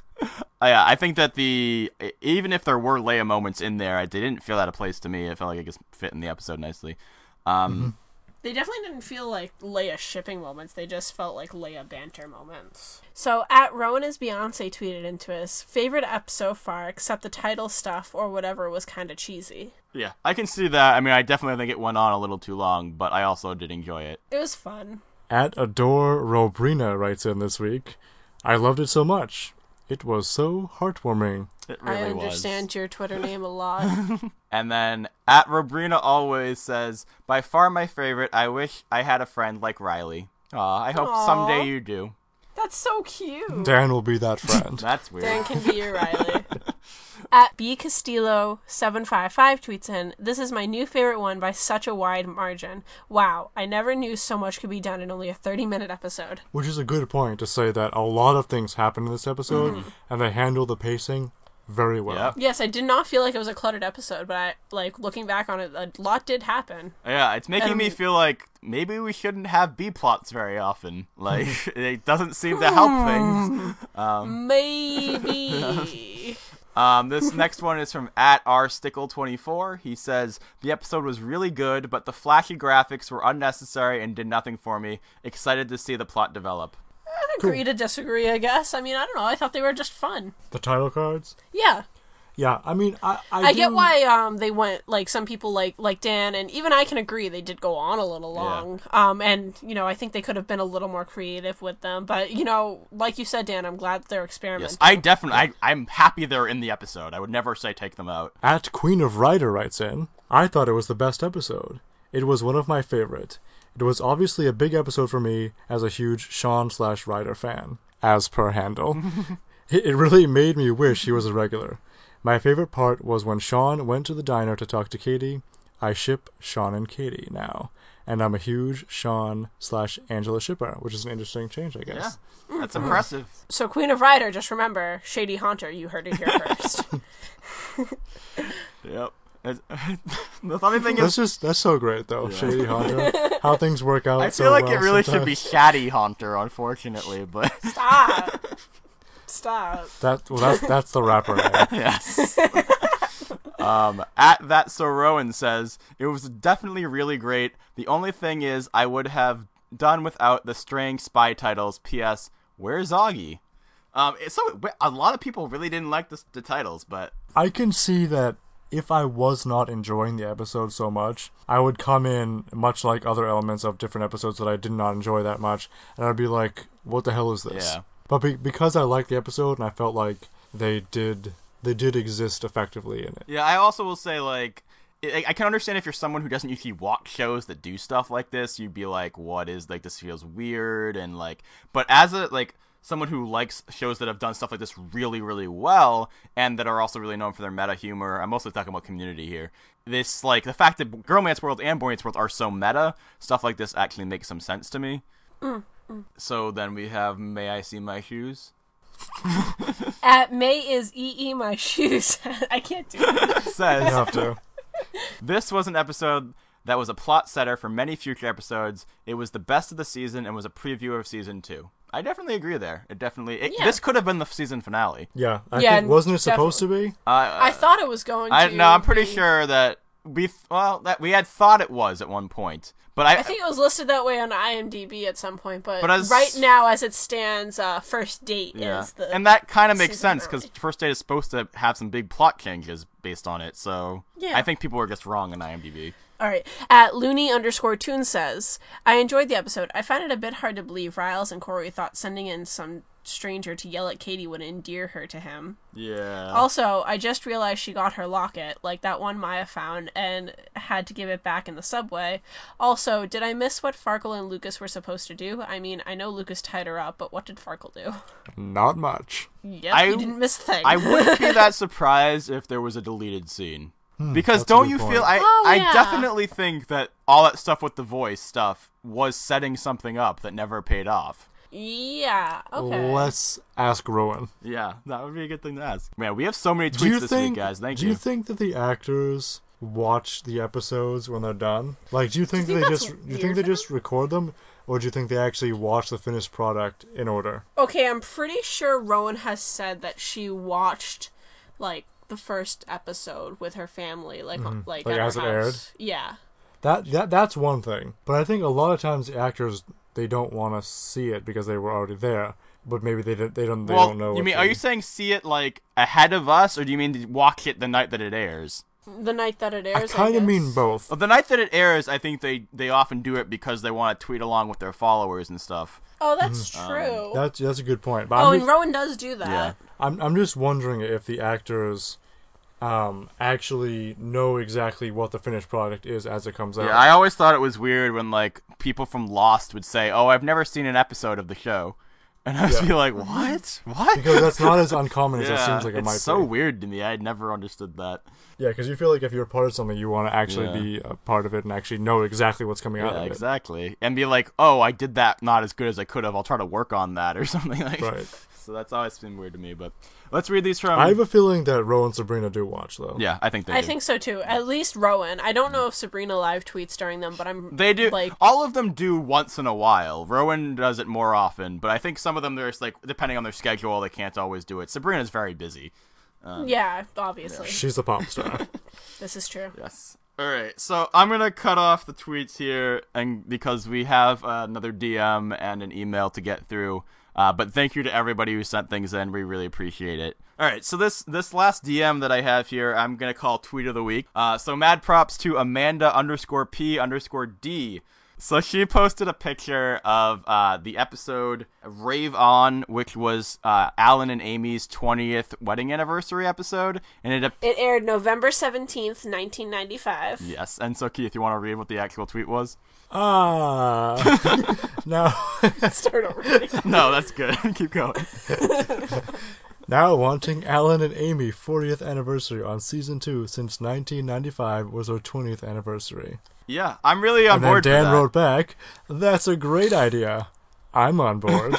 Uh, yeah, I think that the even if there were Leia moments in there, I they didn't feel out of place to me. It felt like it just fit in the episode nicely. Um, They definitely didn't feel like Leia shipping moments. They just felt like Leia banter moments. So at Rowan as Beyonce tweeted into us, favorite ep so far, except the title stuff or whatever was kind of cheesy. Yeah, I can see that. I mean, I definitely think it went on a little too long, but I also did enjoy it. It was fun. At Adore Robrina writes in this week, I loved it so much. It was so heartwarming. It really I understand your Twitter name a lot. And then at Robrina always says, "By far my favorite. I wish I had a friend like Riley. Aw, I hope Aw. someday you do." That's so cute. Dan will be that friend. That's weird. Dan can be your Riley. At B Castillo seven five five tweets in, "This is my new favorite one by such a wide margin. Wow, I never knew so much could be done in only a thirty minute episode. Which is a good point to say that a lot of things happen in this episode, and they handle the pacing very well. Yep. Yes, I did not feel like it was a cluttered episode, but I like looking back on it, a lot did happen. Yeah, it's making me Um, feel like maybe we shouldn't have B plots very often. Like it doesn't seem to help things. Maybe. Um, this next one is from at rstickle24. He says the episode was really good, but the flashy graphics were unnecessary and did nothing for me. Excited to see the plot develop. I'd agree to disagree, I guess. I mean, I don't know. I thought they were just fun. The title cards. Yeah. Yeah, I mean, I I, I get why um they went like some people like like Dan and even I can agree they did go on a little long. Um and you know I think they could have been a little more creative with them, but you know like you said Dan, I'm glad they're experimenting. Yes, I definitely. I, I'm happy they're in the episode. I would never say take them out. At Queen of Rider writes in, I thought it was the best episode. It was one of my favorite. It was obviously a big episode for me as a huge Shawn slash Rider fan, as per handle. it it really made me wish he was a regular. My favorite part was when Shawn went to the diner to talk to Katie. I ship Shawn and Katie now, and I'm a huge Shawn slash Angela shipper, which is an interesting change, I guess. Yeah, guess. that's impressive. So Queen of Rider, just remember, Shady Haunter, you heard it here first. Yep. The funny thing That's is, just that's so great though, Shady Hunter. How things work out. I so feel like well it really should be Shady Shaddy Haunter, unfortunately, but Stop. Stop. That well, that's that's the rapper name. yes. um, at that so Rowan says it was definitely really great. The only thing is, I would have done without the straying spy titles. P.S. Where's Auggie? Um, so a lot of people really didn't like the, the titles, but I can see that if I was not enjoying the episode so much, I would come in much like other elements of different episodes that I did not enjoy that much, and I'd be like, "What the hell is this?" Yeah. But be- because I liked the episode and I felt like they did they did exist effectively in it. Yeah, I also will say like I can understand if you're someone who doesn't usually watch shows that do stuff like this, you'd be like, "What is like this feels weird?" and like, but as a like someone who likes shows that have done stuff like this really, really well, and that are also really known for their meta humor. I'm mostly talking about Community here. This like the fact that Girl Girlmance World and Boy Meets World are so meta, stuff like this actually makes some sense to me. So then we have May I See My Shoes? At May is EE my shoes. I can't do it. Says You have to. This was an episode that was a plot setter for many future episodes. It was the best of the season and was a preview of season two. I definitely agree there. It definitely it, Yeah. this could have been the season finale. Yeah, I Yeah, think wasn't it supposed to be? Uh, I thought it was going to. I no, I'm pretty be- sure that we well that we had thought it was at one point, but I, I think it was listed that way on IMDb at some point, but, But as- right now, as it stands, uh, first date yeah, is the. and that kind of makes sense because first date is supposed to have some big plot changes based on it. So Yeah. I think people were just wrong on IMDb. All right. At Looney underscore Toon says, I enjoyed the episode. I find it a bit hard to believe Riles and Corey thought sending in some stranger to yell at Katie would endear her to him. Yeah. Also, I just realized she got her locket, like that one Maya found, and had to give it back in the subway. Also, did I miss what Farkle and Lucas were supposed to do? I mean, I know Lucas tied her up, but what did Farkle do? Not much. Yep, I- didn't miss a thing. I wouldn't be that surprised if there was a deleted scene. Hmm, because that's don't you point. feel I Oh, I yeah. definitely think that all that stuff with the voice stuff was setting something up that never paid off. Yeah, okay. Let's ask Rowan. Yeah, that would be a good thing to ask. Man, we have so many tweets this think? week, guys. Thank do you. Do you think that the actors watch the episodes when they're done? Like, do you think, Do you they just do you think they just record them, or do you think they actually watch the finished product in order? Okay, I'm pretty sure Rowan has said that she watched like the first episode with her family, like like, Mm-hmm. Like, at her as it aired? Yeah. That that that's one thing, but I think a lot of times the actors they don't want to see it because they were already there, but maybe they don't they don't they well, don't know. you mean they- are you saying see it like ahead of us, or do you mean to watch it the night that it airs? The night that it airs. I airs. kind of mean both. Well, the night that it airs, I think they they often do it because they want to tweet along with their followers and stuff. Oh, that's Mm-hmm. true. Um, That's that's a good point. But oh, I'm, and Rowan does do that. Yeah. I'm I'm just wondering if the actors um actually know exactly what the finished product is as it comes out. Yeah, I always thought it was weird when like people from Lost would say, "Oh, I've never seen an episode of the show," And I was Yeah. be like, what? What? Because that's not as uncommon as yeah, it seems like it it's might so be. weird to me. I had never understood that. Yeah, because you feel like if you're a part of something, you want to actually Yeah. be a part of it and actually know exactly what's coming out Yeah, of it. exactly. And be like, oh, I did that not as good as I could have. I'll try to work on that or something like. Right. So that's always been weird to me. But let's read these from. I have a feeling that Rowan and Sabrina do watch though. yeah, I think they. Do. I do. think so too. At least Rowan. I don't know if Sabrina live tweets during them, but I'm They do. like all of them do once in a while. Rowan does it more often, but I think some of them there's like depending on their schedule, they can't always do it. Sabrina's very busy. yeah, obviously. She's a pop star. This is true. Yes. All right. So I'm gonna cut off the tweets here, and because we have uh, another DM and an email to get through. Uh, but thank you to everybody who sent things in. We really appreciate it. All right, so this this last DM that I have here, I'm gonna call tweet of the week. Uh, so mad props to Amanda underscore P underscore D. So she posted a picture of uh, the episode Rave On, which was uh, Alan and Amy's 20th wedding anniversary episode, and it It aired November 17th, 1995. yes. And so Keith, if you want to read what the actual tweet was? Ah. now, Start over. No, that's good. Keep going. now wanting Alan and Amy 40th anniversary on season two since 1995 was our 20th anniversary. Yeah, I'm really on And then board Dan for that. wrote back, "That's a great idea. I'm on board."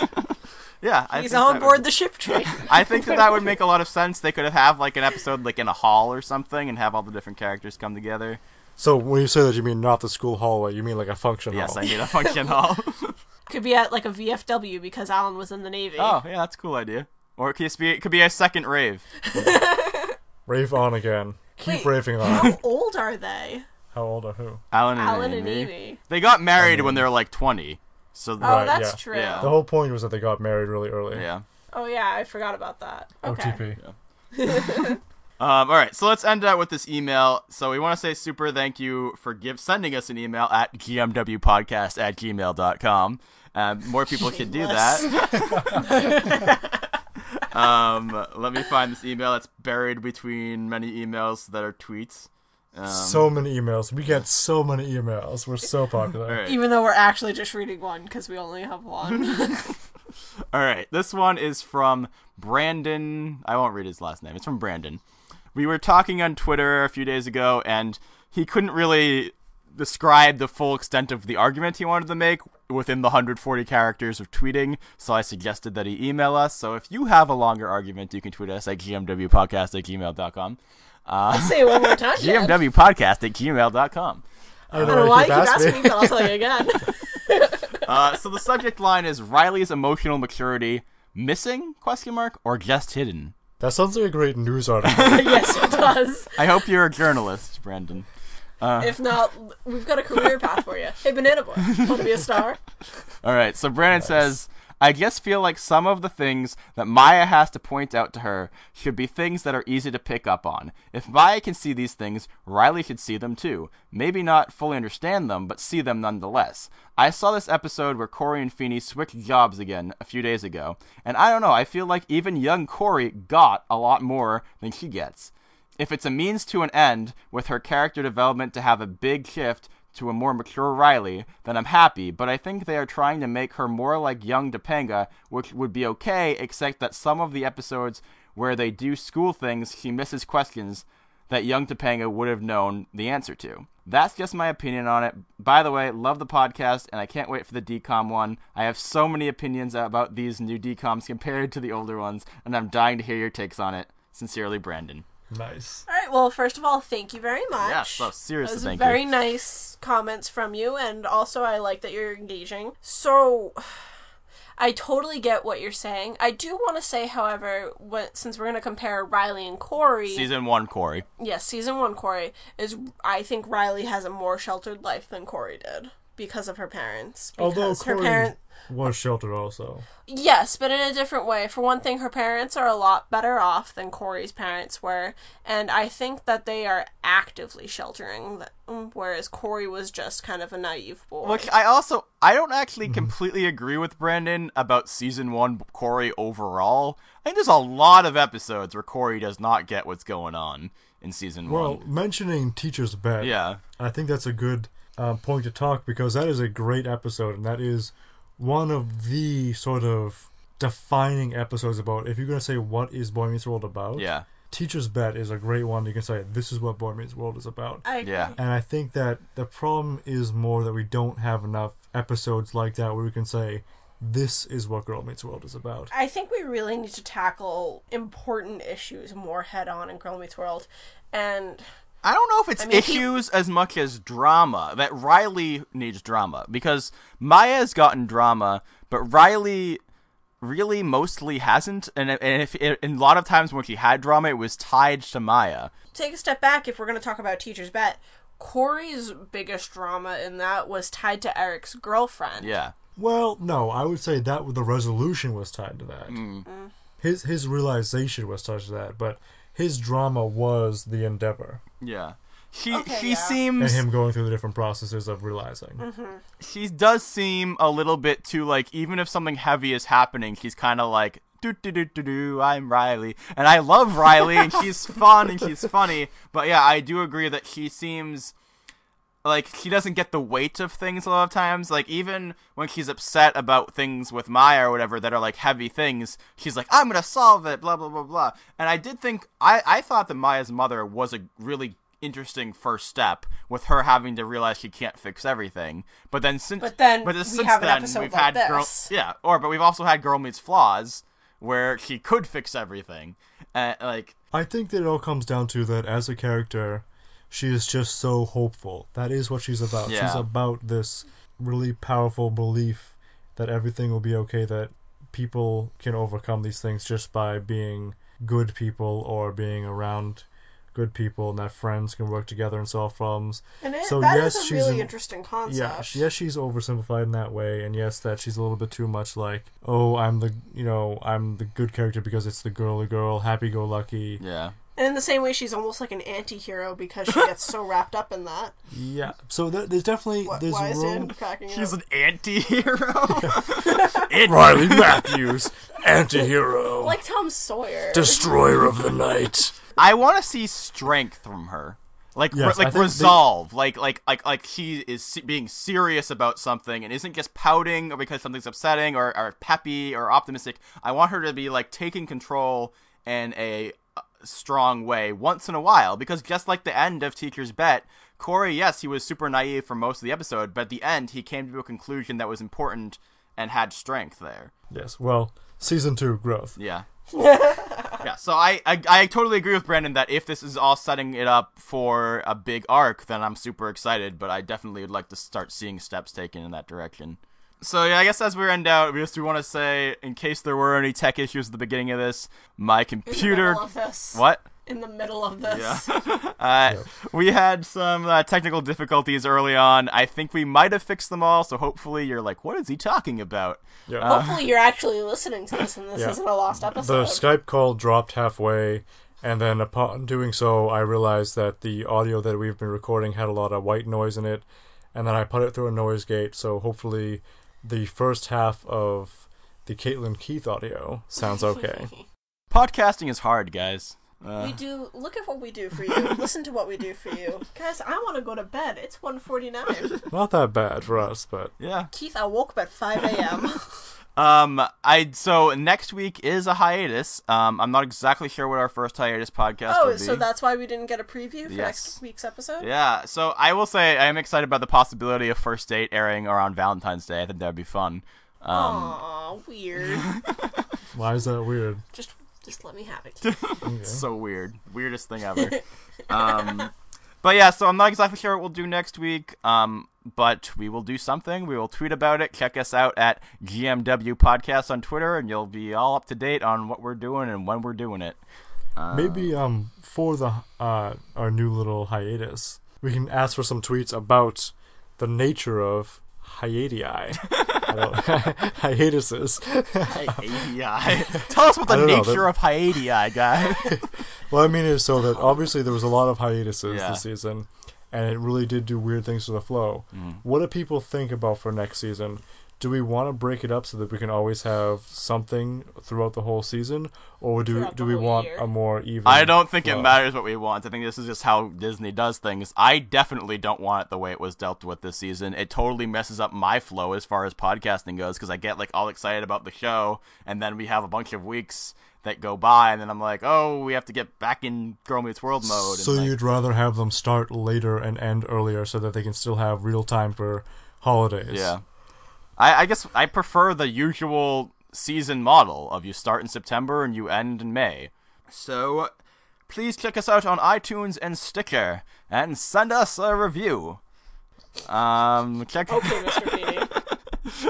yeah, I He's think on board Would, the ship train. I think that that would make a lot of sense. They could have like an episode like in a hall or something, and have all the different characters come together. So when you say that, you mean not the school hallway. You mean like a function Yes, hall. Yes, I mean a function hall. Could be at like a VFW because Alan was in the Navy. oh, yeah, that's a cool idea. Or it could just be it could be a second rave. Rave on again. Keep Wait, raving on. How old are they? How old are who? Alan and Alan and Amy. Amy. They got married I mean- when they were like 20. So Oh, Right, that's yeah. true. Yeah. The whole point was that they got married really early. yeah. Oh yeah, I forgot about that. Okay. OTP. Um, all right, so let's end out with this email. So we want to say super thank you for give sending us an email at gmwpodcast at gmail.com. Um, more people should do that. um, let me find this email that's buried between many emails that are tweets. Um, so many emails. We get so many emails. We're so popular. all right. Even though we're actually just reading one because we only have one. All right, this one is from Brandon. I won't read his last name. It's from Brandon. We were talking on Twitter a few days ago, and he couldn't really describe the full extent of the argument he wanted to make within the 140 characters of tweeting, so I suggested that he email us. So if you have a longer argument, you can tweet us at gmwpodcast at gmail.com. Uh, Say it one more time. Dad. gmwpodcast at gmail.com. I don't I don't know why you keep asking asking me, but I'll tell you again. Uh, so the subject line is Riley's emotional maturity missing question mark or just hidden. That sounds like a great news article. yes, it does. I hope you're a journalist, Brandon. Uh, if not, we've got a career path for you. Hey, Banana Boy, want to be a star? All right, so Brandon says, I just feel like some of the things that Maya has to point out to her should be things that are easy to pick up on. If Maya can see these things, Riley should see them too. Maybe not fully understand them, but see them nonetheless. I saw this episode where Corey and Feeney switched jobs again a few days ago, and I don't know, I feel like even young Corey got a lot more than she gets. If it's a means to an end, with her character development to have a big shift to a more mature Riley, then I'm happy, but I think they are trying to make her more like young Topanga, which would be okay, except that some of the episodes where they do school things, she misses questions that young Topanga would have known the answer to. That's just my opinion on it. By the way, love the podcast, and I can't wait for the DCOM one. I have so many opinions about these new DCOMs compared to the older ones, and I'm dying to hear your takes on it. Sincerely, Brandon. Nice. All right. Well, first of all, thank you very much. Yeah, so seriously, Those thank very you. nice comments from you, and also I like that you're engaging. So, I totally get what you're saying. I do want to say, however, what, since we're going to compare Riley and Corey, Season one, Corey. yes, season one Corey is. I think Riley has a more sheltered life than Corey did because of her parents. Although Because her Corey parent, was sheltered also. Yes, but in a different way. For one thing, her parents are a lot better off than Corey's parents were, and I think that they are actively sheltering them, whereas Corey was just kind of a naive boy. Which I also I don't actually Mm-hmm. completely agree with Brandon about season one Corey overall. I think there's a lot of episodes where Corey does not get what's going on in season Well, one. Well, mentioning Teacher's Bet, Yeah. I think that's a good um, point to talk because that is a great episode, and that is one of the sort of defining episodes about. If you're gonna say what is Boy Meets World about, Yeah. Teacher's Bet is a great one. You can say this is what Boy Meets World is about. I agree. Yeah. And I think that the problem is more that we don't have enough episodes like that where we can say this is what Girl Meets World is about. I think we really need to tackle important issues more head on in Girl Meets World. And I don't know if it's I mean, he- issues as much as drama. That Riley needs drama because Maya's gotten drama, but Riley really mostly hasn't. And and if and a lot of times when she had drama, it was tied to Maya. take a step back if we're going to talk about Teacher's Bet. Corey's biggest drama in that was tied to Eric's girlfriend. Yeah, Well, no, I would say that the resolution was tied to that. Mm. Mm. His his realization was tied to that, but his drama was the endeavor yeah. She Okay, she yeah. and seems him going through the different processes of realizing. Mm-hmm. she does seem a little bit too like even if something heavy is happening, she's kind of like do do do do do. I'm Riley, and I love Riley, and she's fun and she's funny. But yeah, I do agree that she seems like she doesn't get the weight of things a lot of times. Like even when she's upset about things with Maya or whatever that are like heavy things, she's like, "I'm gonna solve it," blah blah blah blah. And I did think I I thought that Maya's mother was a really interesting first step with her having to realize she can't fix everything. But then since But then but we since have an then episode we've like had girl this. yeah or but we've also had Girl Meets Flaws where she could fix everything. Uh, like I think that it all comes down to that as a character, she is just so hopeful. That is what she's about. She's about this really powerful belief that everything will be okay, that people can overcome these things just by being good people or being around good people and that friends can work together and solve problems. And it, So, that is yes, a she's really an- interesting concept. Yeah, she- yes, she's oversimplified in that way, and yes, that she's a little bit too much like, oh, I'm the, you know, I'm the good character because it's the girly girl, happy-go-lucky. yeah. And in the same way, she's almost like an anti-hero because she gets so wrapped up in that. Yeah, so there, there's definitely Wh- there's Why is room. Dan cracking She's up? an anti-hero. Riley Matthews, anti-hero, Like Tom Sawyer. destroyer of the night. I want to see strength from her. Like Yes, re- I like think they- resolve, like like like like she is se- being serious about something and isn't just pouting or because something's upsetting or, or peppy or optimistic. I want her to be like taking control in a strong way once in a while because just like the end of Teacher's Bet, Corey, yes, he was super naive for most of the episode, but at the end he came to a conclusion that was important and had strength there. Yes, well, season two growth. Yeah. yeah, so I, I I totally agree with Brandon that if this is all setting it up for a big arc, then I'm super excited, but I definitely would like to start seeing steps taken in that direction. So yeah, I guess as we end out, we just we want to say, in case there were any tech issues at the beginning of this, my in the computer of this. what? In the middle of this. Uh, We had some uh, technical difficulties early on. I think we might have fixed them all, so hopefully you're like, what is he talking about? Yeah. Hopefully, you're actually listening to this, and this Yeah. isn't a lost episode. the. Skype call dropped halfway, and then upon doing so, I realized that the audio that we've been recording had a lot of white noise in it, and then I put it through a noise gate. So hopefully, the first half of the Caitlin Keith audio sounds okay. Podcasting is hard, guys. Uh, we do. Look at what we do for you. Listen to what we do for you, guys. I want to go to bed. It's 1.49. Not that bad for us, but yeah. Keith, I woke up at 5 a.m. Um, I so next week is a hiatus. Um, I'm not exactly sure what our first hiatus podcast will oh, be. so that's why we didn't get a preview for Yes. next week's episode. yeah. So I will say I am excited about the possibility of First Date airing around Valentine's Day. I think that would be fun. Um, Aw, weird. why is that weird? just, just let me have it. Okay. so weird, weirdest thing ever. um, but yeah, so I'm not exactly sure what we'll do next week. Um, but we will do something. We will tweet about it. Check us out at GMW Podcast on Twitter, and you'll be all up to date on what we're doing and when we're doing it. Maybe um for the uh our new little hiatus, we can ask for some tweets about the nature of hiatii. I don't- hiatuses. Hiatii. Tell us what I the don't know, nature that- of hiatii, guy. Well, I mean is so that obviously there was a lot of hiatuses Yeah. this season, and it really did do weird things to the flow. Mm. What do people think about for next season? Do we want to break it up so that we can always have something throughout the whole season, or do Throughout do we want year. a more even? I don't think it matters what we want. I think this is just how Disney does things. I definitely don't want it the way it was dealt with this season. It totally messes up my flow as far as podcasting goes because I get like all excited about the show, and then we have a bunch of weeks that go by, and then I'm like, oh, we have to get back in Girl Meets World mode. So and, like, you'd rather have them start later and end earlier so that they can still have real time for holidays. Yeah. I, I guess I prefer the usual season model of you start in September and you end in May. So please check us out on iTunes and Stitcher and send us a review. Um, check Okay, Mr.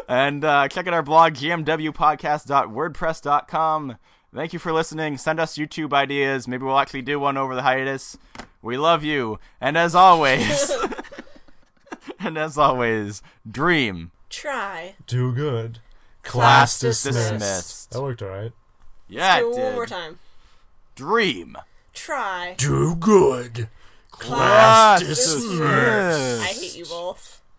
And uh, check out our blog gmwpodcast.wordpress.com. Thank you for listening. Send us YouTube ideas. Maybe we'll actually do one over the hiatus. We love you, and as always, and as always, dream. Try. Do good. Class dismissed. dismissed. That worked alright. Yeah, Do it it one did. more time. Dream. Try. Do good. Class dismissed. I hate you both.